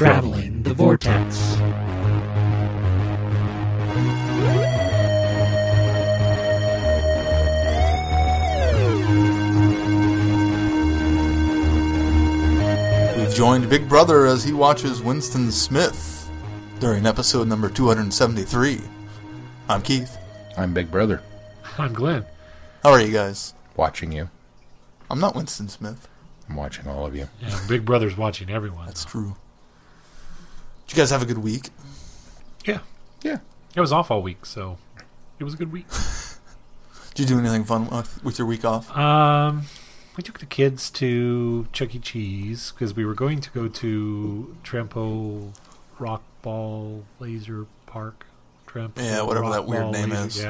Traveling the Vortex. We've joined Big Brother as he watches Winston Smith during episode number 273. I'm Keith. I'm Big Brother, I'm Glenn. How are you guys? watching you. I'm not Winston Smith. I'm watching all of you. Yeah, Big Brother's watching everyone. That's true. Did you guys have a good week? yeah. Yeah. It was off all week, so it was a good week. Did you do anything fun with, with your week off? Um, we took the kids to Chuck E. Cheese because we were going to go to Trampo Rock Ball Laser Park. Trampo Yeah, whatever Rock that weird Ball name Laser- is.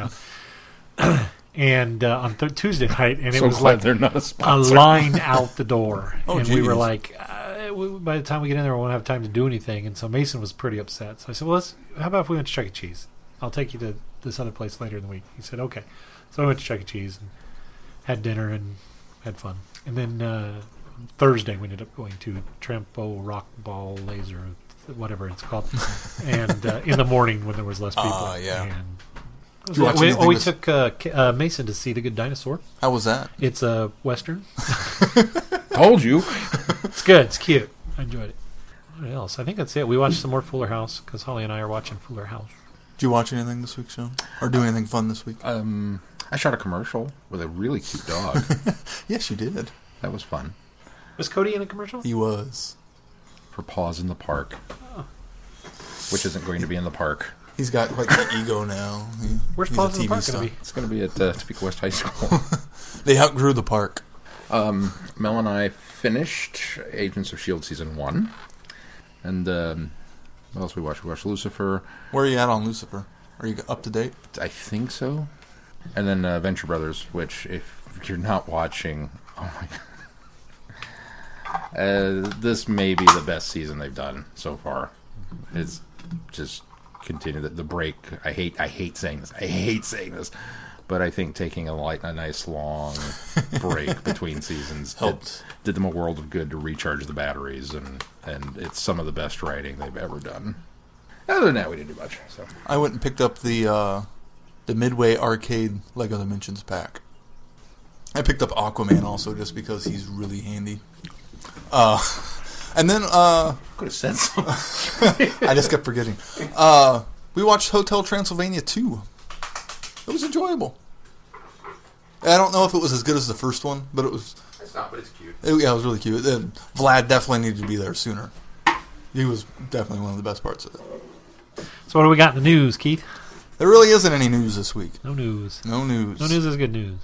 Yeah. and uh, on th- Tuesday night, and it so was like they're not a a line out the door, Oh, and we were like, uh, we, by the time we get in there, we won't have time to do anything. And so Mason was pretty upset. So I said, "Well, let's. How about if we went to Chuck E. Cheese? I'll take you to this other place later in the week." He said, "Okay." So I went to Chuck E. Cheese and had dinner and had fun. And then uh, Thursday we ended up going to Trampo Rock Ball Laser, whatever it's called, and uh, in the morning when there was less people. Ah, yeah. And Did you watch we, anything we this- took uh, uh, Mason to see The Good Dinosaur. How was that? It's a western. Told you. It's good. It's cute. I enjoyed it. What else? I think that's it. We watched some more Fuller House because Holly and I are watching Fuller House. Did you watch anything this week, Sean? Or do anything fun this week? Um, I shot a commercial with a really cute dog. Yes, you did. that was fun. Was Cody in a commercial? He was. For Paws in the Park, which isn't going to be in the park. He's got quite the ego now. He, Where's he's Paws a in the TV Park going to be? It's going to be at uh, Topeka West High School. They outgrew the park. um, Mel and I finished Agents of S.H.I.E.L.D. season one. And um, what else we watched? We watched Lucifer. Where are you at on Lucifer? Are you up to date? I think so. And then uh, Venture Brothers, which if you're not watching, oh my god, uh, this may be the best season they've done so far. It's just continue the, the break. I hate I hate saying this. I hate saying this, but I think taking a light, a nice long break between seasons did, Helped. did them a world of good to recharge the batteries, and and it's some of the best writing they've ever done. Other than that, we didn't do much. So I went and picked up the uh, the Midway Arcade Lego Dimensions pack. I picked up Aquaman also just because he's really handy. Uh, and then uh, could have said something. I just kept forgetting. Uh, we watched Hotel Transylvania 2. It was enjoyable. I don't know if it was as good as the first one, but it was. It's not, but it's cute. It, yeah, it was really cute. And Vlad definitely needed to be there sooner. He was definitely one of the best parts of it. So what do we got in the news, Keith? There really isn't any news this week. No news. No news. No news is good news.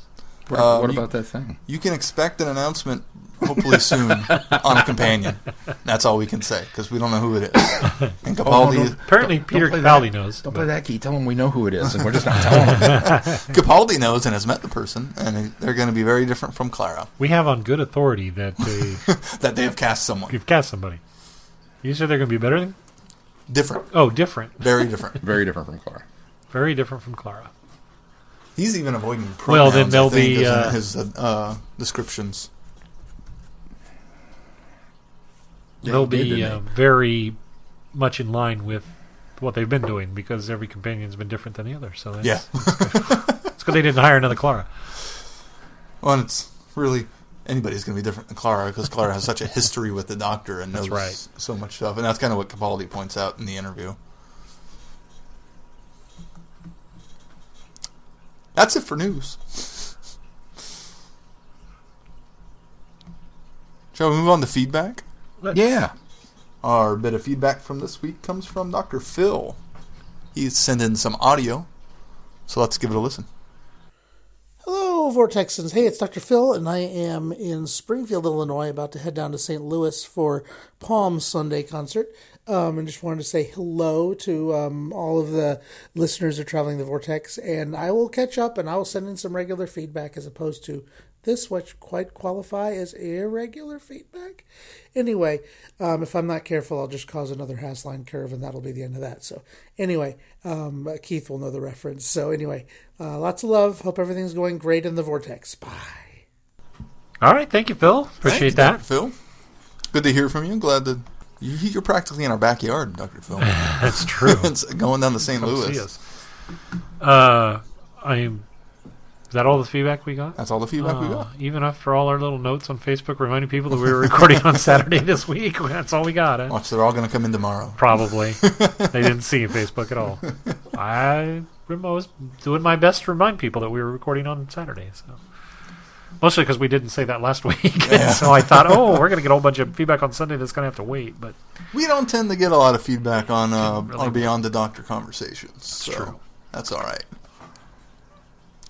What, Um, what you- about that thing? You can expect an announcement hopefully soon on a companion. That's all we can say because we don't know who it is. And Capaldi, don't- Apparently, Don't- Peter don't Capaldi that. knows. Don't but- play that key. Tell them we know who it is, and we're just not telling them. Capaldi knows and has met the person, and they're going to be very different from Clara. We have on good authority that they That they have cast someone you've cast somebody. You said they're going to be better than? different, Oh, different. very different. Very different from Clara. Very different from Clara. He's even avoiding pronouns. Well, then they'll think, be, uh, his uh, uh, descriptions. They'll did, be uh, very much in line with what they've been doing because every companion's been different than the other. So that's, Yeah. it's because they didn't hire another Clara. Well, and it's really anybody's going to be different than Clara because Clara has such a history with the Doctor and knows right. so much stuff, and that's kind of what Capaldi points out in the interview. That's it for news. Shall we move on to feedback? Let's- Yeah. Our bit of feedback from this week comes from Dr. Phil. He's sent in some audio, so let's give it a listen. Hello, Vortexans. Hey, it's Dr. Phil, and I am in Springfield, Illinois, about to head down to St. Louis for Palm Sunday concert. Um, and just wanted to say hello to um, all of the listeners of Traveling the Vortex, and I will catch up and I will send in some regular feedback as opposed to this, which quite qualify as irregular feedback. Anyway, um, if I'm not careful, I'll just cause another Hassline curve, and that'll be the end of that. So, anyway, um, Keith will know the reference. So, anyway, uh, lots of love. Hope everything's going great in the vortex. Bye. All right. Thank you, Phil. Appreciate you, that. Dr. Phil. Good to hear from you. Glad to You- You're practically in our backyard, Doctor Phil. That's true. it's going down to St. Come Louis. Uh, I'm. Is that all the feedback we got? That's all the feedback we Uh, got. Even after all our little notes on Facebook reminding people that we were recording on Saturday this week, that's all we got. Huh? Watch, they're all going to come in tomorrow. Probably. they didn't see Facebook at all. I I was doing my best to remind people that we were recording on Saturday. So mostly because we didn't say that last week, Yeah. so I thought, oh, we're going to get a whole bunch of feedback on Sunday that's going to have to wait. But We don't tend to get a lot of feedback on uh, Really on Beyond the Doctor conversations. so true. That's all right.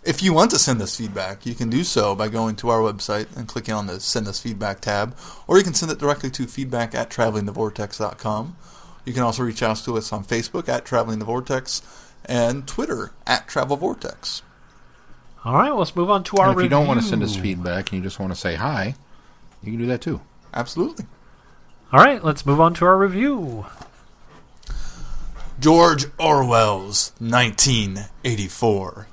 If you want to send us feedback, you can do so by going to our website and clicking on the Send Us Feedback tab, or you can send it directly to feedback at travelingthevortex.com. You can also reach out to us on Facebook at Traveling the Vortex and Twitter at Travel Vortex. All right, let's move on to our. And if you don't want to send us feedback and you just want to say hi, you can do that too. Absolutely. all right, let's move on to our review. George Orwell's 1984.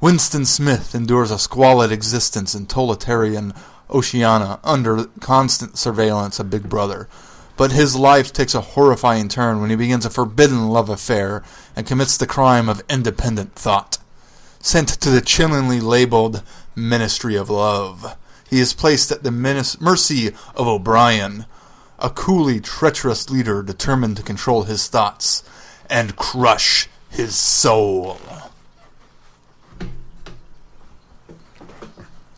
Winston Smith endures a squalid existence in totalitarian Oceania under constant surveillance of Big Brother. But his life takes a horrifying turn when he begins a forbidden love affair and commits the crime of independent thought. Sent to the chillingly labeled Ministry of Love, he is placed at the menace- mercy of O'Brien, a coolly treacherous leader determined to control his thoughts and crush his soul.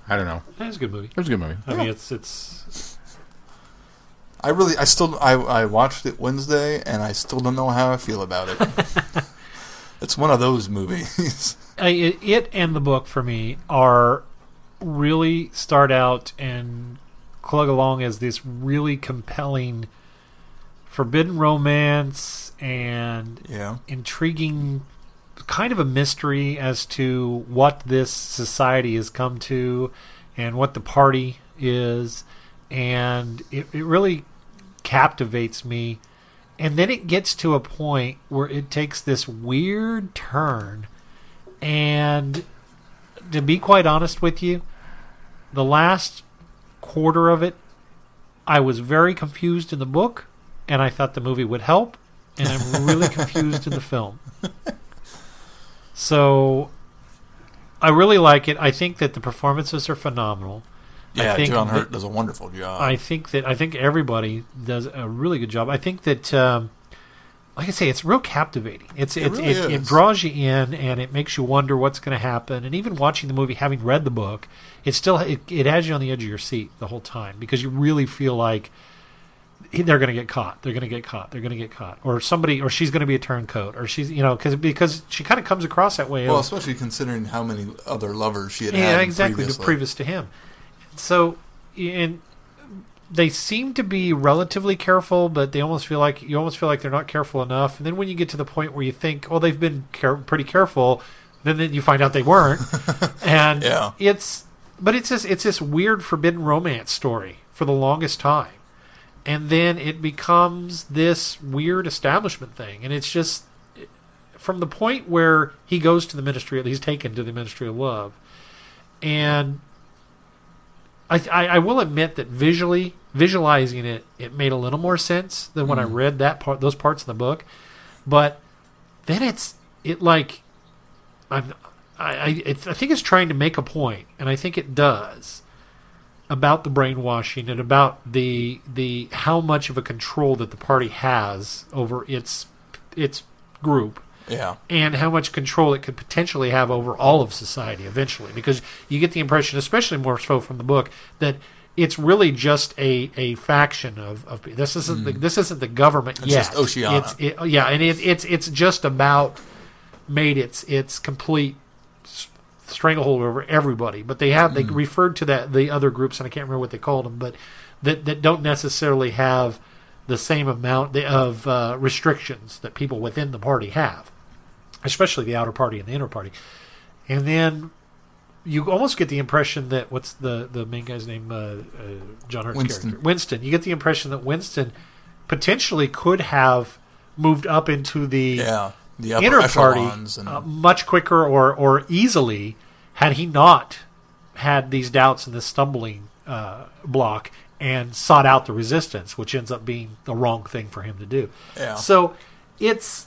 I don't know. It's a good movie. It was a good movie. I mean, it's it's I really, I still, I, I watched it Wednesday, and I still don't know how I feel about it. it's one of those movies. I, it, it and the book for me are really start out and plug along as this really compelling forbidden romance and yeah, intriguing kind of a mystery as to what this society has come to and what the party is. And it, it really captivates me. And then it gets to a point where it takes this weird turn and to be quite honest with you the last quarter of it i was very confused in the book and i thought the movie would help and i'm really confused in the film so i really like it i think that the performances are phenomenal yeah. think John Hurt does a wonderful job. I think that I think everybody does a really good job. I think that, um, like I say, it's real captivating. It's It it, really it, draws you in and it makes you wonder what's going to happen. And even watching the movie, having read the book, it still it, it has you on the edge of your seat the whole time because you really feel like they're going to get caught. They're going to get caught. They're going to get caught, or somebody, or she's going to be a turncoat, or she's you know because because she kind of comes across that way. well, of, especially considering how many other lovers she had had. yeah, exactly. Previously. Previous to him, so and they seem to be relatively careful, but they almost feel like you almost feel like they're not careful enough. And then when you get to the point where you think, oh, they've been care- pretty careful, then then you find out they weren't, and Yeah. it's but it's this it's this weird forbidden romance story for the longest time, and then it becomes this weird establishment thing, and it's just from the point where he goes to the ministry, he's taken to the ministry of love, and I, I, I will admit that visually, visualizing it, it made a little more sense than when I hmm. read that part, those parts in the book. But then it's it like I'm, I I, it's, I think it's trying to make a point, and I think it does about the brainwashing and about the the how much of a control that the party has over its its group Yeah, and how much control it could potentially have over all of society eventually. Because you get the impression, especially more so from the book, that it's really just a, a faction of, of this isn't the, this isn't the government Hmm. It's yet. just Oceania. It's, it, yeah, and it, it's it's just about made its its complete stranglehold over everybody. But they have they Hmm. referred to that the other groups, and I can't remember what they called them, but that that don't necessarily have the same amount of uh, restrictions that people within the party have especially the outer party and the inner party. And then you almost get the impression that what's the the main guy's name? Uh, uh, John Hurt's Winston. character, Winston. You get the impression that Winston potentially could have moved up into the yeah. The upper inner party and uh, much quicker or or easily had he not had these doubts and this stumbling uh, block and sought out the resistance, which ends up being the wrong thing for him to do. Yeah. So it's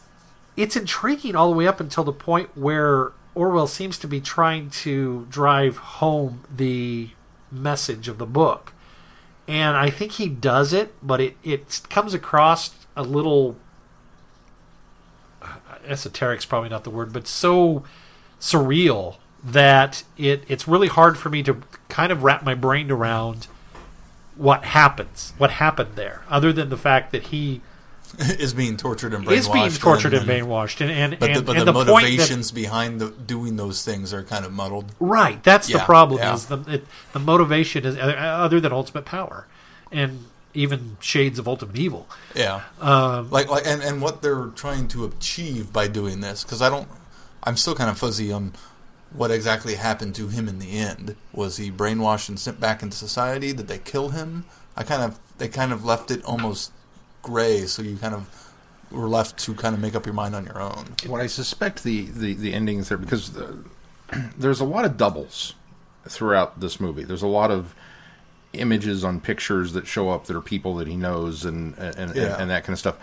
it's intriguing all the way up until the point where Orwell seems to be trying to drive home the message of the book. And I think he does it, but it, it comes across a little esoteric's probably not the word, but so surreal that it it's really hard for me to kind of wrap my brain around what happens, what happened there, other than the fact that he is being tortured and brainwashed. is being tortured and, and, brainwashed, and and, But and, the, but and the, the, point that motivations behind the, doing those things are kind of muddled. right, that's the problem yeah. is the it, the motivation is other than ultimate power, and even shades of ultimate evil. Yeah. Um, like like and, and what they're trying to achieve by doing this because I don't I'm still kind of fuzzy on what exactly happened to him in the end. Was he brainwashed and sent back into society? Did they kill him? I kind of they kind of left it almost gray, so you kind of were left to kind of make up your mind on your own. What I suspect the the, the endings there because the, there's a lot of doubles throughout this movie. There's a lot of images on pictures that show up that are people that he knows and and, Yeah. and, and that kind of stuff.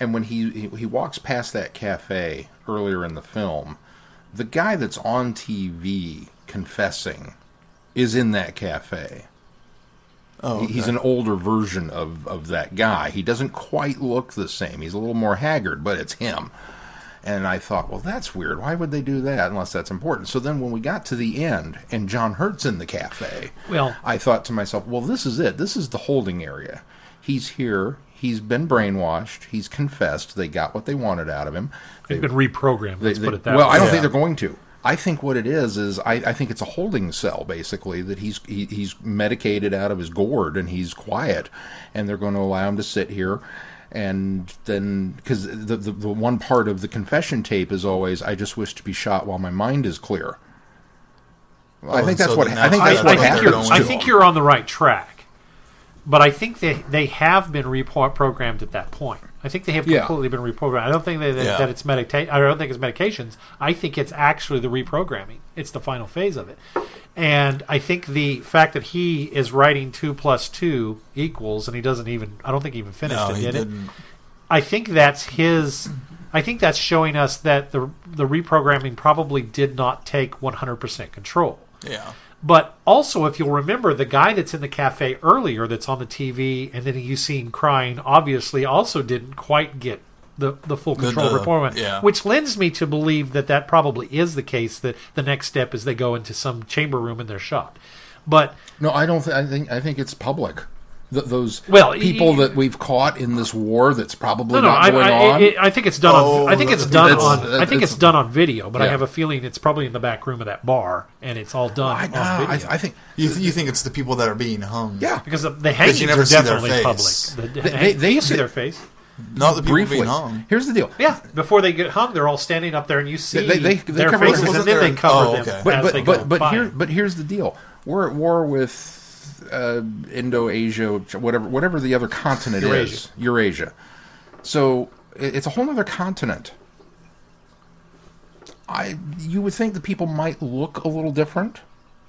And when he, he he walks past that cafe earlier in the film, the guy that's on TV confessing is in that cafe. Oh, He- He's an older version of, of that guy. He doesn't quite look the same. He's a little more haggard, but it's him. And I thought, well, that's weird. Why would they do that unless that's important? So then when we got to the end and John Hurt's in the cafe, Well- I thought to myself, well, this is it. This is the holding area. He's here. He's been brainwashed. He's confessed. They got what they wanted out of him. They've been reprogrammed. They- Let's they- put it that well, way. Well, I don't Yeah. think they're going to. I think what it is is I, I think it's a holding cell basically that he's he, he's medicated out of his gourd and he's quiet, and they're going to allow him to sit here, and then because the, the the one part of the confession tape is always I just wish to be shot while my mind is clear. I Oh, think that's so what I think that's- that's I, what I think they're you're, happens. I think you're on the right track, but I think they they have been reprogrammed at that point. I think they have Yeah. completely been reprogrammed. I don't think that, that, Yeah. that it's medita- I don't think it's medications. I think it's actually the reprogramming. It's the final phase of it, and I think the fact that he is writing two plus two equals, and he doesn't even. I don't think he even finished No, it. he Did it? I think that's his. I think that's showing us that the the reprogramming probably did not take 100% control. Yeah. But also, if you'll remember, the guy that's in the cafe earlier, that's on the TV, and then you see him crying, obviously also didn't quite get the the full The- control the- report, yeah. which lends me to believe that that probably is the case. That the next step is they go into some chamber room and they're shot. But No, I don't. Th- I think I think it's public. Th- those Well, people y- that we've caught in this war that's probably no, no, not I, going I, on. I, I think it's done. Oh, on, I think it's done that's- on. I think it's- it's done on video, but I have a feeling it's probably in the back room of that bar, and it's all done oh, I, on no, video. I think You, th- you think it's the people that are being hung? yeah. because the, the hangings never are see their definitely public. face. The, the, They- hang- they- they- you see they- their face. Not the people briefly. being hung. Here's the deal. Yeah, before they get hung, they're all standing up there, and you see They- they- they their faces, and then there- they cover oh, them. But as but they go but, but by. here but here's the deal. We're at war with uh, Indo Asia, whatever whatever the other continent Eurasia. is, Eurasia. So it's a whole other continent. I you would think the people might look a little different,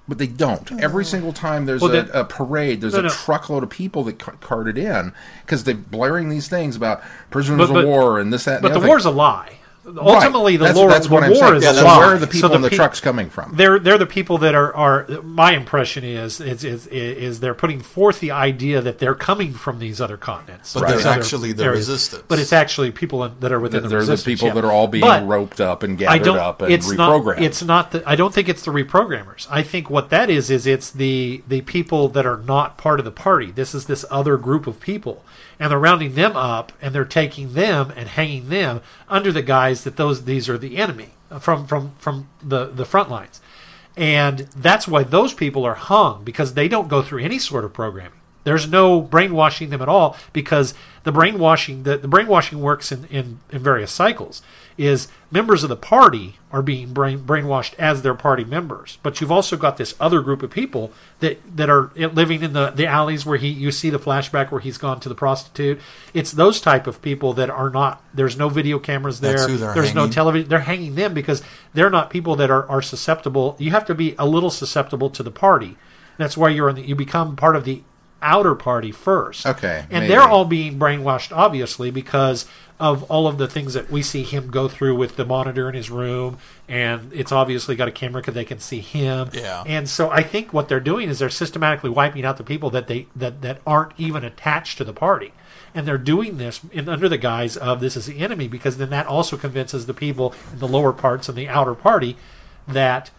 but they don't. Every single time there's Well, a, a parade, there's No, a no. truckload of people that ca- carted in because they're blaring these things about prisoners But- but- of war and this that. And but the the war's a lie. Ultimately, Right. the, lore, that's the war is Yeah, where are the people So in the pe- trucks coming from? They're they're the people that are are. My impression is is is, is they're putting forth the idea that they're coming from these other continents, But they're other actually the areas. resistance. But it's actually people that are within the resistance. They're the people yeah. that are all being But roped up and gathered up and it's reprogrammed. not. It's not. The, I don't think it's the reprogrammers. I think what that is is it's the the people that are not part of the party. This is this other group of people, and they're rounding them up and they're taking them and hanging them under the guise that those these are the enemy uh, from from from the the front lines, and that's why those people are hung because they don't go through any sort of programming. There's no brainwashing them at all because the brainwashing the, the brainwashing works in, in, in various cycles. Is members of the party are being brain, brainwashed as their party members, but you've also got this other group of people that that are living in the, the alleys where he you see the flashback where he's gone to the prostitute. It's those type of people that are not. There's no video cameras there. That's who they're there's no television. They're hanging them because they're not people that are, are susceptible. You have to be a little susceptible to the party. That's why you're in the, you become part of the outer party first. Okay, and maybe. they're all being brainwashed, obviously, because of all of the things that we see him go through with the monitor in his room, and it's obviously got a camera because they can see him. Yeah. And so I think what they're doing is they're systematically wiping out the people that they that that aren't even attached to the party. And they're doing this in, under the guise of this is the enemy, because then that also convinces the people in the lower parts and the outer party that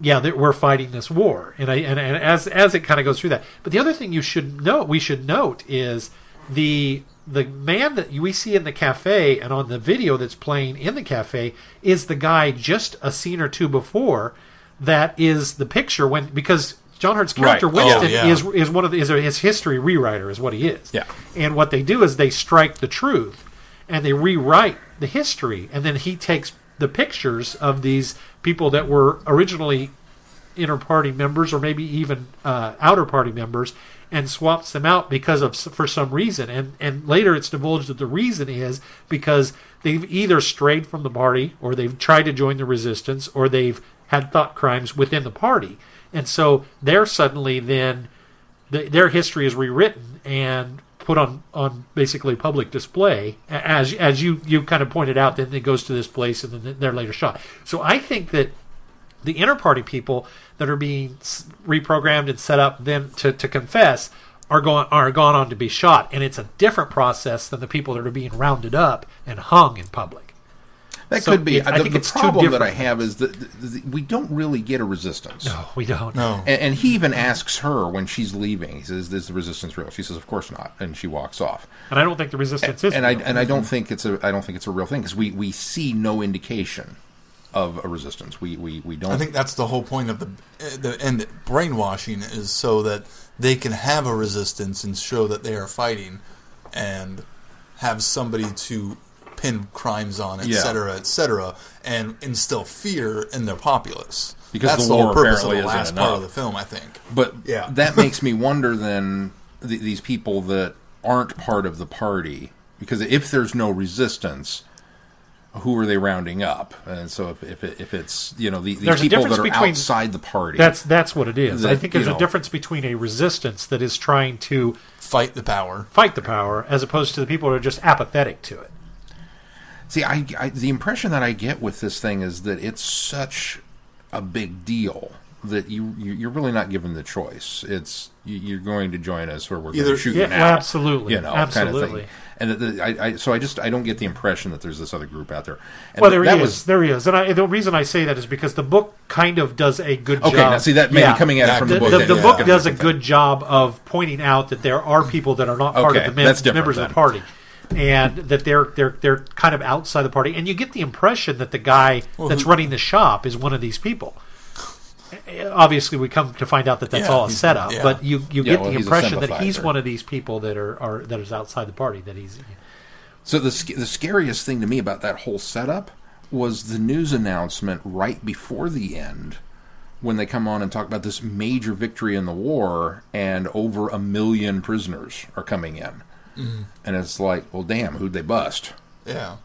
yeah, we're fighting this war, and I and, and as as it kind of goes through that. But the other thing you should note, we should note, is the the man that we see in the cafe and on the video that's playing in the cafe is the guy just a scene or two before that is the picture when because John Hurt's character Right. Winston Oh, yeah. is is one of the, is a, his history rewriter is what he is. Yeah. And what they do is they strike the truth and they rewrite the history and then he takes the pictures of these people that were originally inner party members or maybe even uh, outer party members and swaps them out because of for some reason. And and later it's divulged that the reason is because they've either strayed from the party or they've tried to join the resistance or they've had thought crimes within the party. And so they're suddenly then the, their history is rewritten and put on on basically public display as as you you kind of pointed out then it goes to this place and then they're later shot. So i think that the inner party people that are being reprogrammed and set up then to, to confess are going are gone on to be shot. And it's a different process than the people that are being rounded up and hung in public That So could be. it- I the think the it's two problem that I have is that th- th- we don't really get a resistance. no we don't No. And, and he even asks her when she's leaving. He says, "Is the resistance real?" She says, "Of course not," and she walks off. and i don't think the resistance is and I and I don't think it's a I don't think it's a real thing because we we see no indication of a resistance. We we we don't. I think that's the whole point of the the and brainwashing is so that they can have a resistance and show that they are fighting, and have somebody to pin crimes on, et Yeah. cetera, et cetera, and instill fear in their populace. Because that's the the, whole war purpose of the last part of the film, I think. But Yeah. that makes me wonder then th- these people that aren't part of the party because if there's no resistance, who are they rounding up? And so if if, it, if it's you know the, these There's people that are between- outside the party, that's that's what it is i think there's a know- difference between a resistance that is trying to Fight the power. fight the power as opposed to the people who are just apathetic to it See, I, I the impression that I get with this thing is that it's such a big deal that you, you you're really not given the choice. It's you, you're going to join us or we're going Either- to shoot Yeah, you now. absolutely. you know, kind of thing. And the, the, I, I, so I just I don't get the impression that there's this other group out there. And well, there that he was is. There he is. And I, the reason I say that is because the book kind of does a good okay. job. Now see that maybe Yeah. coming at it from The, the book. the, then the it's book a does a different good job of pointing out that there are people that are not part Okay, of the mem- that's different members of the party, and that they're they're they're kind of outside the party. And you get the impression that the guy that's who- running the shop is one of these people. Obviously, we come to find out that that's Yeah, all a setup. yeah. But you you Yeah, get well, the impression that he's one of these people that are, are that is outside the party. That he's So the the scariest thing to me about that whole setup was the news announcement right before the end when they come on and talk about this major victory in the war and over a million prisoners are coming in. And it's like, well, damn, who'd they bust? Yeah.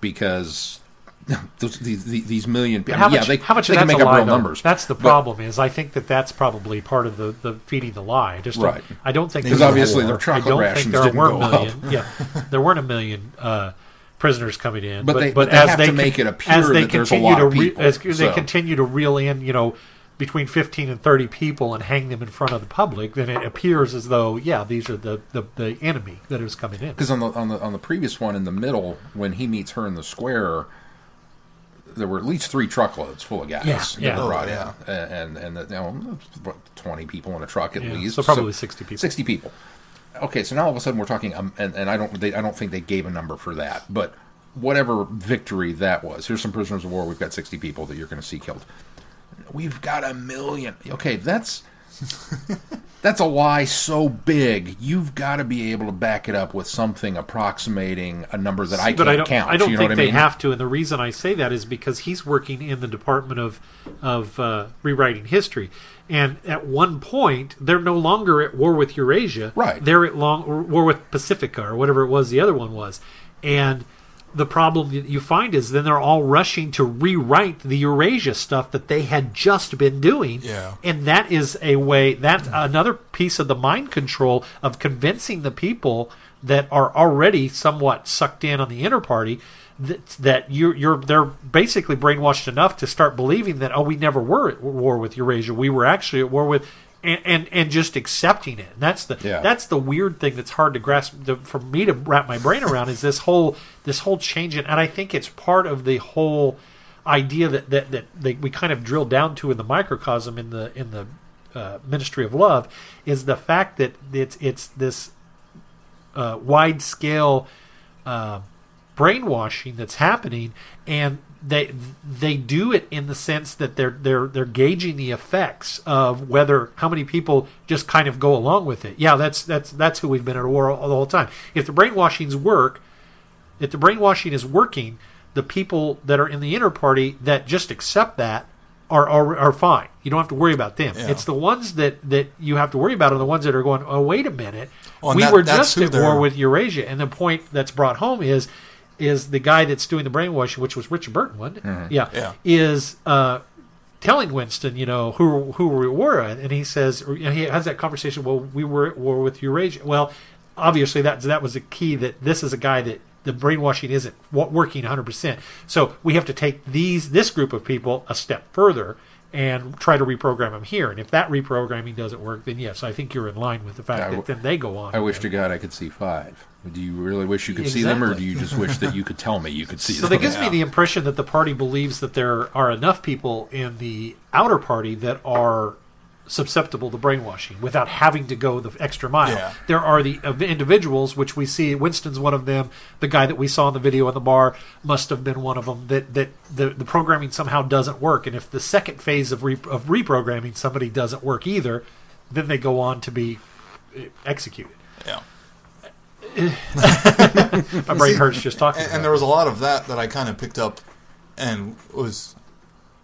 Because those, these, these million people, how yeah, much, they, how much they can make up lie, real though? numbers. That's the But- problem. Is I think that that's probably part of the, the feeding the lie. Just Right. I don't think Because there's a obviously war. their chocolate I don't rations think there didn't weren't go a million. Yeah, there weren't a million uh, prisoners coming in. But but they- but but they as have they to con- make it appear as they that there's a continue lot to of people, as they continue to reel in, you know. Between fifteen and thirty people and hang them in front of the public, then it appears as though, yeah, these are the, the, the enemy that is coming in. Because on the on the on the previous one in the middle, when he meets her in the square, there were at least three truckloads full of gas Yeah, that yeah. were brought Oh, yeah. in, and and the, you know, twenty people in a truck at Yeah, least. so probably 60 people. Sixty people. Okay, so now all of a sudden we're talking, um, and, and I don't they, I don't think they gave a number for that, but whatever victory that was, here's some prisoners of war. We've got sixty people that you're going to see killed. We've got a million. Okay, that's that's a lie so big. You've got to be able to back it up with something approximating a number that I but can't I don't, count. I don't you know think what I they mean? have to, and the reason I say that is because he's working in the Department of of uh, rewriting history, and at one point they're no longer at war with Eurasia, Right. They're at long war with Pacifica or whatever it was the other one was, and the problem that you find is then they're all rushing to rewrite the Eurasia stuff that they had just been doing. Yeah. And that is a way, that's another piece of the mind control of convincing the people that are already somewhat sucked in on the inner party that, that you're, you're, they're basically brainwashed enough to start believing that, oh, we never were at war with Eurasia. We were actually at war with, and, and, and just accepting it. And that's the, Yeah. that's the weird thing that's hard to grasp to, for me to wrap my brain around is this whole this whole change in, and I think it's part of the whole idea that that, that they, we kind of drill down to in the microcosm in the in the uh, Ministry of Love is the fact that it's it's this uh, wide scale uh, brainwashing that's happening, and they they do it in the sense that they're they're they're gauging the effects of whether how many people just kind of go along with it. Yeah, that's that's that's who we've been at war all, the whole time. If the brainwashings work, if the brainwashing is working, the people that are in the inner party that just accept that are are, are fine. You don't have to worry about them. Yeah. It's the ones that that you have to worry about are the ones that are going. Oh, wait a minute. Well, we that- were just at war with Eurasia, and the point that's brought home is is the guy that's doing the brainwashing, which was Richard Burton, wasn't it? Yeah, Yeah. is uh, telling Winston, you know, who who we were and he says, or, you know, he has that conversation. Well, we were at war with Eurasia. Well, obviously that that was the key. That this is a guy that the brainwashing isn't working 100. percent So we have to take these this group of people a step further and try to reprogram them here. And if that reprogramming doesn't work, then yes, I think you're in line with the fact I that then they go on. I wish to God I could see five. Do you really wish you could see them, or do you just wish that you could tell me you could see So them? So that gives me the impression that the party believes that there are enough people in the outer party that are susceptible to brainwashing without having to go the extra mile. Yeah. There are the individuals, which we see. Winston's one of them. The guy that we saw in the video in the bar must have been one of them. That that the, the programming somehow doesn't work, and if the second phase of re, of reprogramming somebody doesn't work either, then they go on to be uh, executed. Yeah. My brain hurts just talking. And, and there was a lot of that that I kind of picked up, and was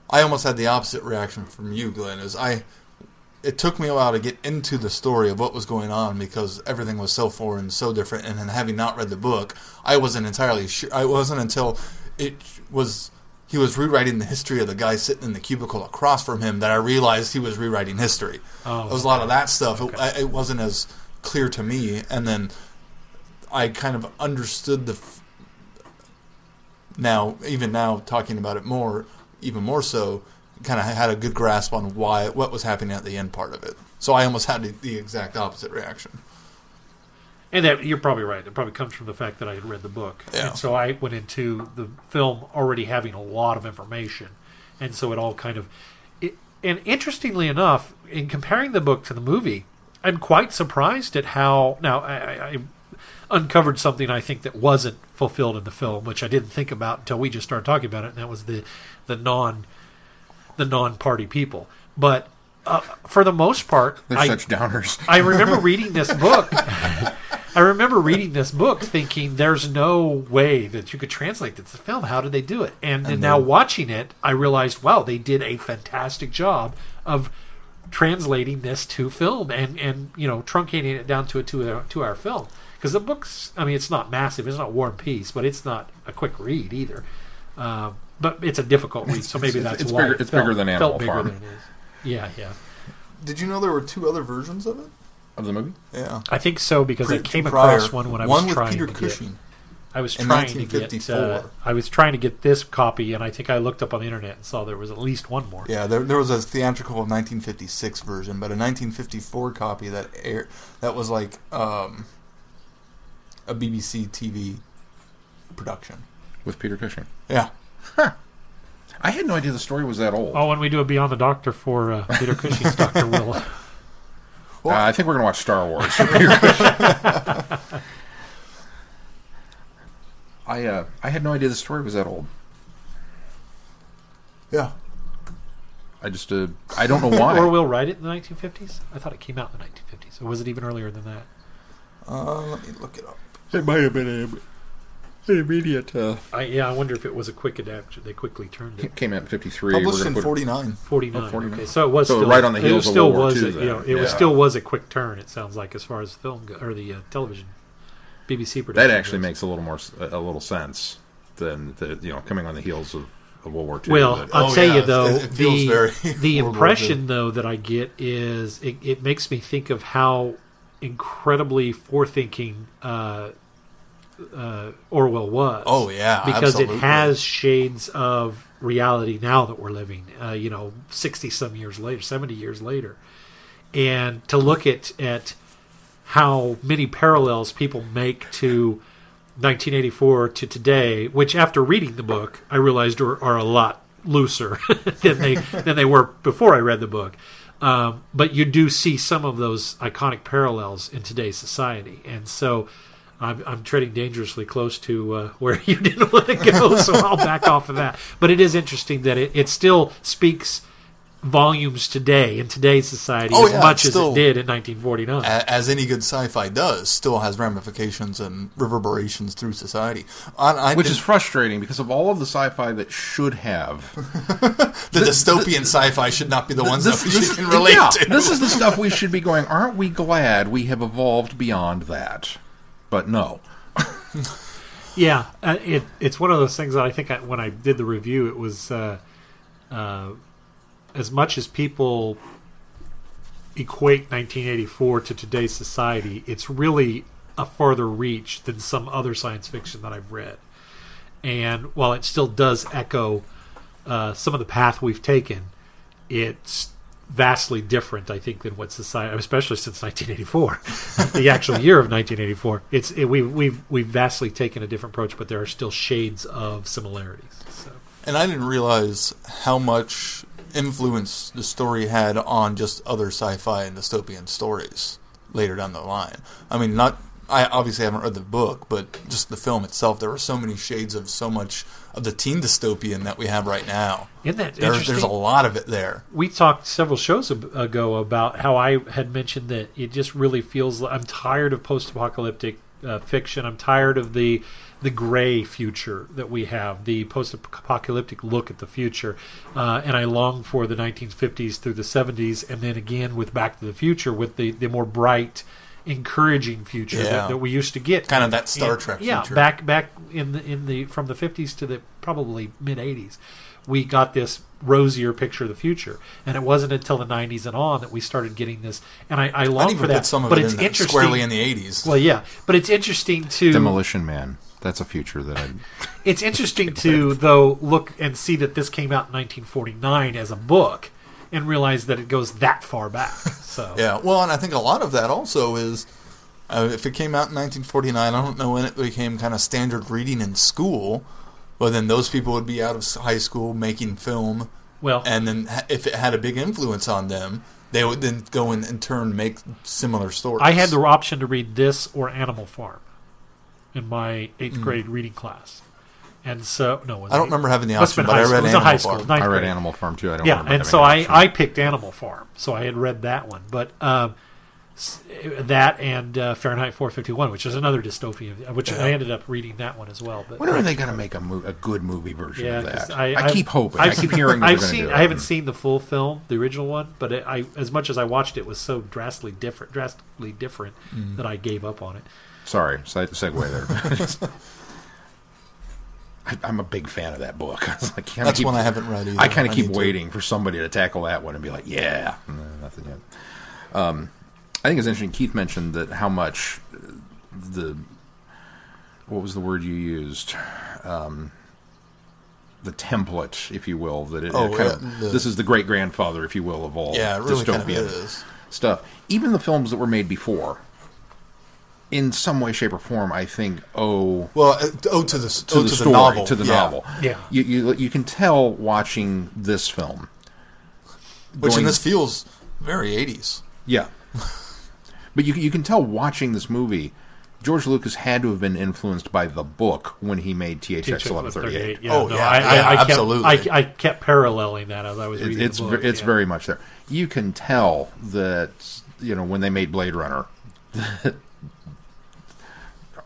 I almost had the opposite reaction from you, Glenn. Is I it took me a while to get into the story of what was going on because everything was so foreign, so different, and then having not read the book, I wasn't entirely sure. I wasn't until it was he was rewriting the history of the guy sitting in the cubicle across from him that I realized he was rewriting history. Oh, there was a lot of that stuff. It, it wasn't as clear to me, and then I kind of understood the f- now, even now, talking about it more, even more so, kind of had a good grasp on why what was happening at the end part of it. So I almost had the, exact opposite reaction. And that you're probably right. It probably comes from the fact that I had read the book, Yeah. and so I went into the film already having a lot of information, and so it all kind of. It, and interestingly enough, in comparing the book to the movie, I'm quite surprised at how now I, I, I uncovered something I think that wasn't fulfilled in the film, which I didn't think about until we just started talking about it, and that was the the non the non party people. But uh, for the most part, They're I, such downers. I remember reading this book. I remember reading this book thinking there's no way that you could translate this to film. How did they do it? And, then now watching it, I realized, wow, they did a fantastic job of translating this to film and, and you know, truncating it down to a two hour, two hour film. Because the book's, I mean, it's not massive, it's not War and Peace, but it's not a quick read either. Uh, but it's a difficult read, so maybe It's- that's it's why bigger- it it's felt- bigger than felt Animal bigger Farm. than it is. Yeah, yeah. Did you know there were two other versions of it? Of the movie? Yeah. I think so because I came prior. across one when I was one with trying Peter to get. Cushing. I was in trying to get. Uh, I was trying to get this copy, and I think I looked up on the internet and saw there was at least one more. Yeah, there, there was a theatrical 1956 version, but a 1954 copy that air that was like um, a BBC TV production. With Peter Cushing. Yeah. I had no idea the story was that old. Oh, when we do a Beyond the Doctor for uh, Peter Cushing's Doctor Will. Uh, I think we're going to watch Star Wars. for Peter I uh, I had no idea the story was that old. Yeah. I just uh, I don't know why. Or will write it in the 1950s? I thought it came out in the 1950s. Or was it even earlier than that? Uh, let me look it up. it might have been a, immediate. Uh, I, yeah, I wonder if it was a quick adaptation. They quickly turned it. it came out in '53. Published in 49. 49. Oh, 49. Okay, so it was So still right on the it heels of still World War II a, then. you know, it was still was a quick turn. It sounds like as far as film go, or the uh, television BBC production. That actually goes. makes a little more s- a little sense. than the, you know coming on the heels of, of World War II. Well, that- I'll Oh, tell yeah, you though, it- it the the impression though that I get is it, it makes me think of how incredibly forethinking uh, uh, Orwell was. Oh, yeah, because absolutely. it has shades of reality now that we're living. Uh, you know, sixty some years later, seventy years later, and to look at at how many parallels people make to 1984 to today, which after reading the book, I realized are, are a lot looser than they than they were before I read the book. Um, but you do see some of those iconic parallels in today's society, and so I'm, I'm treading dangerously close to uh, where you didn't want it go. So I'll back off of that. But it is interesting that it, it still speaks volumes today in today's society Oh, as yeah, much it's as it did in 1949. As any good sci-fi does, still has ramifications and reverberations through society. I, I which did- is frustrating because of all of the sci-fi that should have the dystopian sci-fi should not be the ones this, that we this- can relate yeah, to. this is the stuff we should be going. Aren't we glad we have evolved beyond that? But no, Yeah, uh, it it's one of those things that I think I, when I did the review, it was uh, uh, as much as people equate 1984 to today's society, it's really a farther reach than some other science fiction that I've read. And while it still does echo uh, some of the path we've taken, it's vastly different, I think, than what society, especially since 1984, the actual year of 1984. It's it, we've we've we've vastly taken a different approach, but there are still shades of similarities. So. And I didn't realize how much influence the story had on just other sci-fi and dystopian stories later down the line. I mean, not I obviously haven't read the book, but just the film itself, there were so many shades of so much of the teen dystopian that we have right now. Isn't that There, interesting? there's a lot of it there. we talked several shows ago about how I had mentioned that it just really feels like I'm tired of post-apocalyptic uh, fiction. I'm tired of the the gray future that we have, the post-apocalyptic look at the future, uh, and I long for the 1950s through the 70s, and then again with Back to the Future with the the more bright. Encouraging future Yeah. that, that we used to get, Kind of that Star And- Trek yeah, future. back back in the in the from the fifties to the probably mid eighties, we got this rosier picture of the future, and it wasn't until the nineties and on that we started getting this. And I, I long I'd for even that, some of but it it's in interesting. squarely in the 80s. well, yeah, but it's interesting to Demolition Man. That's a future that I. it's interesting to though look and see that this came out in 1949 as a book, and realize that it goes that far back. So Yeah, well, and I think a lot of that also is uh, if it came out in 1949, I don't know when it became kind of standard reading in school, but then those people would be out of high school making film, well, and then if it had a big influence on them, they would then go in, in turn make similar stories. I had the option to read this or Animal Farm in my eighth grade reading class, and so no, was. I don't eighth- rememtle having the must option, but high I read It was Animal high school, Farm. ninth I read grade. Animal Farm too. I don't. Yeah, and so an I. I picked Animal Farm, so I had read that one, but um, that and uh, Fahrenheit 451, which is another dystopian, which I ended up reading that one as well. But When are they going to make a, mo- a good movie version yeah, of 'cause that? I, I, I've- keep hoping. I've i keep hearing. I've seen. Do it. I haven't seen the full film, the original one, but it, I, as much as I watched it, was so drastically different, drastically different Mm. that I gave up on it. Sorry, se- segue there. I, I'm a big fan of that book. Like, That's keep- one I haven't read either. I kind of keep need to. waiting for somebody to tackle that one and be like, yeah, No, nothing yet. Um, I think it's interesting. Keith mentioned that how much uh, the what was the word you used? Um, the template, if you will, that it, Oh, it kind yeah, of the- this is the great grandfather, if you will, of all Yeah, really kind of dystopian stuff. Even the films that were made before, in some way, shape, or form, I think owe Well, uh, oh, to the to oh, the to story, the novel, to the yeah. novel. Yeah. you, you you can tell watching this film, which in this feels very 80s. yeah. but you you can tell watching this movie, George Lucas had to have been influenced by the book when he made THX eleven thirty eight. Oh, no, yeah, I, I, yeah, I kept, absolutely. I, I kept paralleling that as I was reading It, It's the book. ve- it's yeah. very much there. You can tell that you know when they made Blade Runner.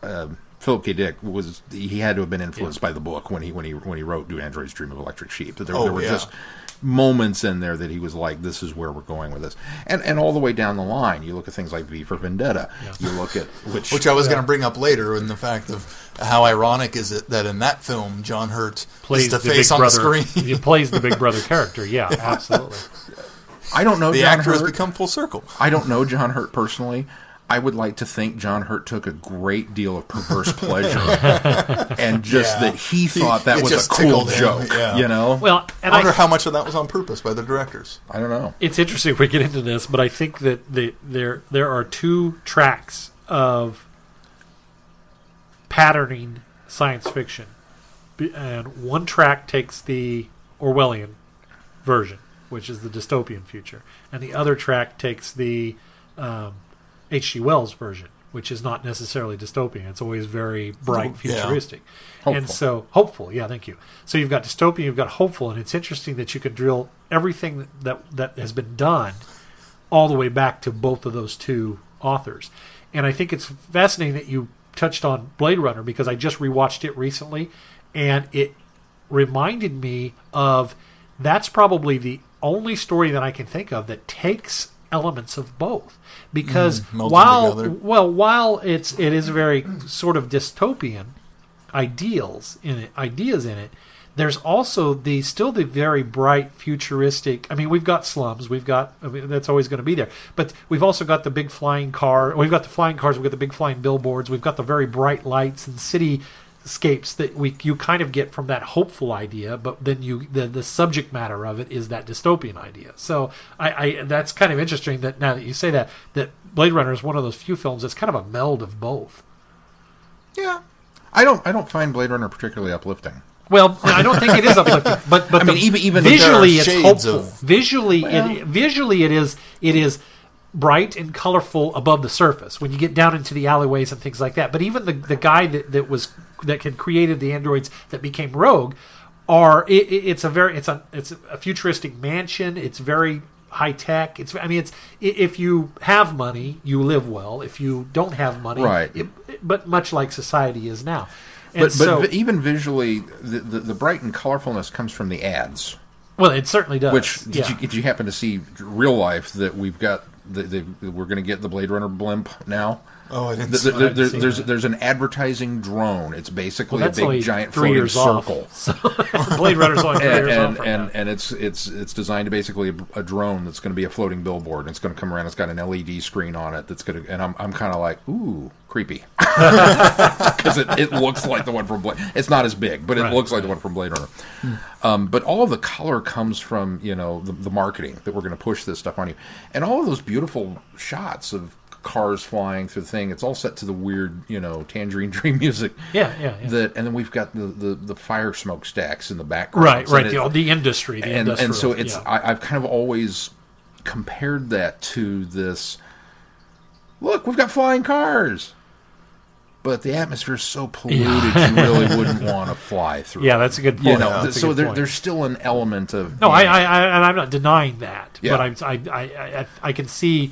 um, Philip K. Dick was he had to have been influenced by the book when he when he when he wrote "Do Androids Dream of Electric Sheep"? That there, Oh, there were yeah. just moments in there that he was like, "This is where we're going with this," and and all the way down the line, you look at things like V for Vendetta. You look at which Which I was going to bring up later, in the fact of how ironic is it that in that film John Hurt plays is the, the, face big on brother. the screen. he plays the big brother character. Yeah, absolutely. I don't know the John actor has become full circle. I don't know John Hurt personally. I would like to think John Hurt took a great deal of perverse pleasure, and just Yeah. that he thought that it was a just cool joke. yeah. You know, Well, and I wonder I, how much of that was on purpose by the directors. I don't know. it's interesting if we get into this, but I think that the, there there are two tracks of patterning science fiction, and one track takes the Orwellian version, which is the dystopian future, and the other track takes the um, H.G. Wells version, which is not necessarily dystopian. It's always very bright, Yeah. futuristic. And so, hopeful, yeah, thank you. So you've got dystopian, you've got hopeful, and it's interesting that you could drill everything that that has been done all the way back to both of those two authors. And I think it's fascinating that you touched on Blade Runner because I just rewatched it recently and it reminded me of that's probably the only story that I can think of that takes elements of both because Mm, while together. well while it's it is very sort of dystopian ideals in it ideas in it there's also the still the very bright futuristic i mean we've got slums we've got I mean, that's always going to be there but we've also got the big flying car we've got the flying cars we've got the big flying billboards we've got the very bright lights and cityscapes that we you kind of get from that hopeful idea but then you the, the subject matter of it is that dystopian idea so I, I that's kind of interesting that now that you say that that blade runner is one of those few films that's kind of a meld of both Yeah, I don't. I don't find Blade Runner particularly uplifting. Well, I don't think it is uplifting, but but I mean, the- even- even visually, it's shades hopeful. of- visually, it, visually, it is it is bright and colorful above the surface when you get down into the alleyways and things like that. But even the the guy that, that was that had created the androids that became Rogue are it, it- it's a very it's a it's a futuristic mansion. It's very high tech. It's I mean it's if you have money, you live well. If you don't have money, Right. it- but much like society is now. And But but so, even visually, the, the the bright and colorfulness comes from the ads. well, it certainly does. Which did yeah. you did you happen to see real life that we've got? The, the, we're going to get the Blade Runner blimp now. Oh, I didn't The- see the- that. there- there's that. there's an advertising drone. It's basically Well, a big only giant three floating years circle. off. So Blade Runner's only three and years off and, from and, now. and it's it's it's designed to basically a, a drone that's going to be a floating billboard. And it's going to come around. It's got an LED screen on it that's going to. And I'm I'm kind of like ooh creepy because it, it looks like the one from Blade. It's not as big, but it Right, looks like the one from Blade Runner. Um, but all of the color comes from you know the, the marketing that we're going to push this stuff on you, and all of those beautiful shots of cars flying through the thing. It's all set to the weird you know Tangerine Dream music. Yeah, yeah, yeah. That and then we've got the, the, the fire smokestacks in the background. right, right. And The, it- the industry, the and and so it's yeah. I, I've kind of always compared that to this. Look, we've got flying cars, but the atmosphere is so polluted, you really wouldn't want to fly through. yeah, that's a good point. you know. A so there, there's still an element of no, I, I, I, and I'm not denying that, Yeah. but I, I, I, I, I can see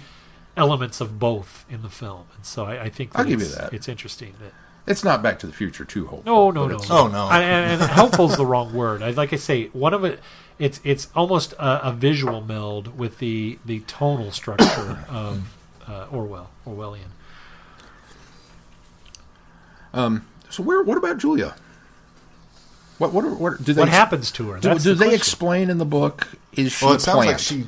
elements of both in the film, and so I, I think I'll give you it's, that. It's interesting that it's not Back to the Future too hopeful. No, no, no. it's- Oh, no. I, and, and helpful's the wrong word. I, like I say, one of it, it's it's almost a, a visual meld with the the tonal structure of uh, Orwell, Orwellian. So where? What about Julia? What? What? What do they? What happens to her? Do, That's do the they question. explain in the book? Is she Well, it sounds plant? like she.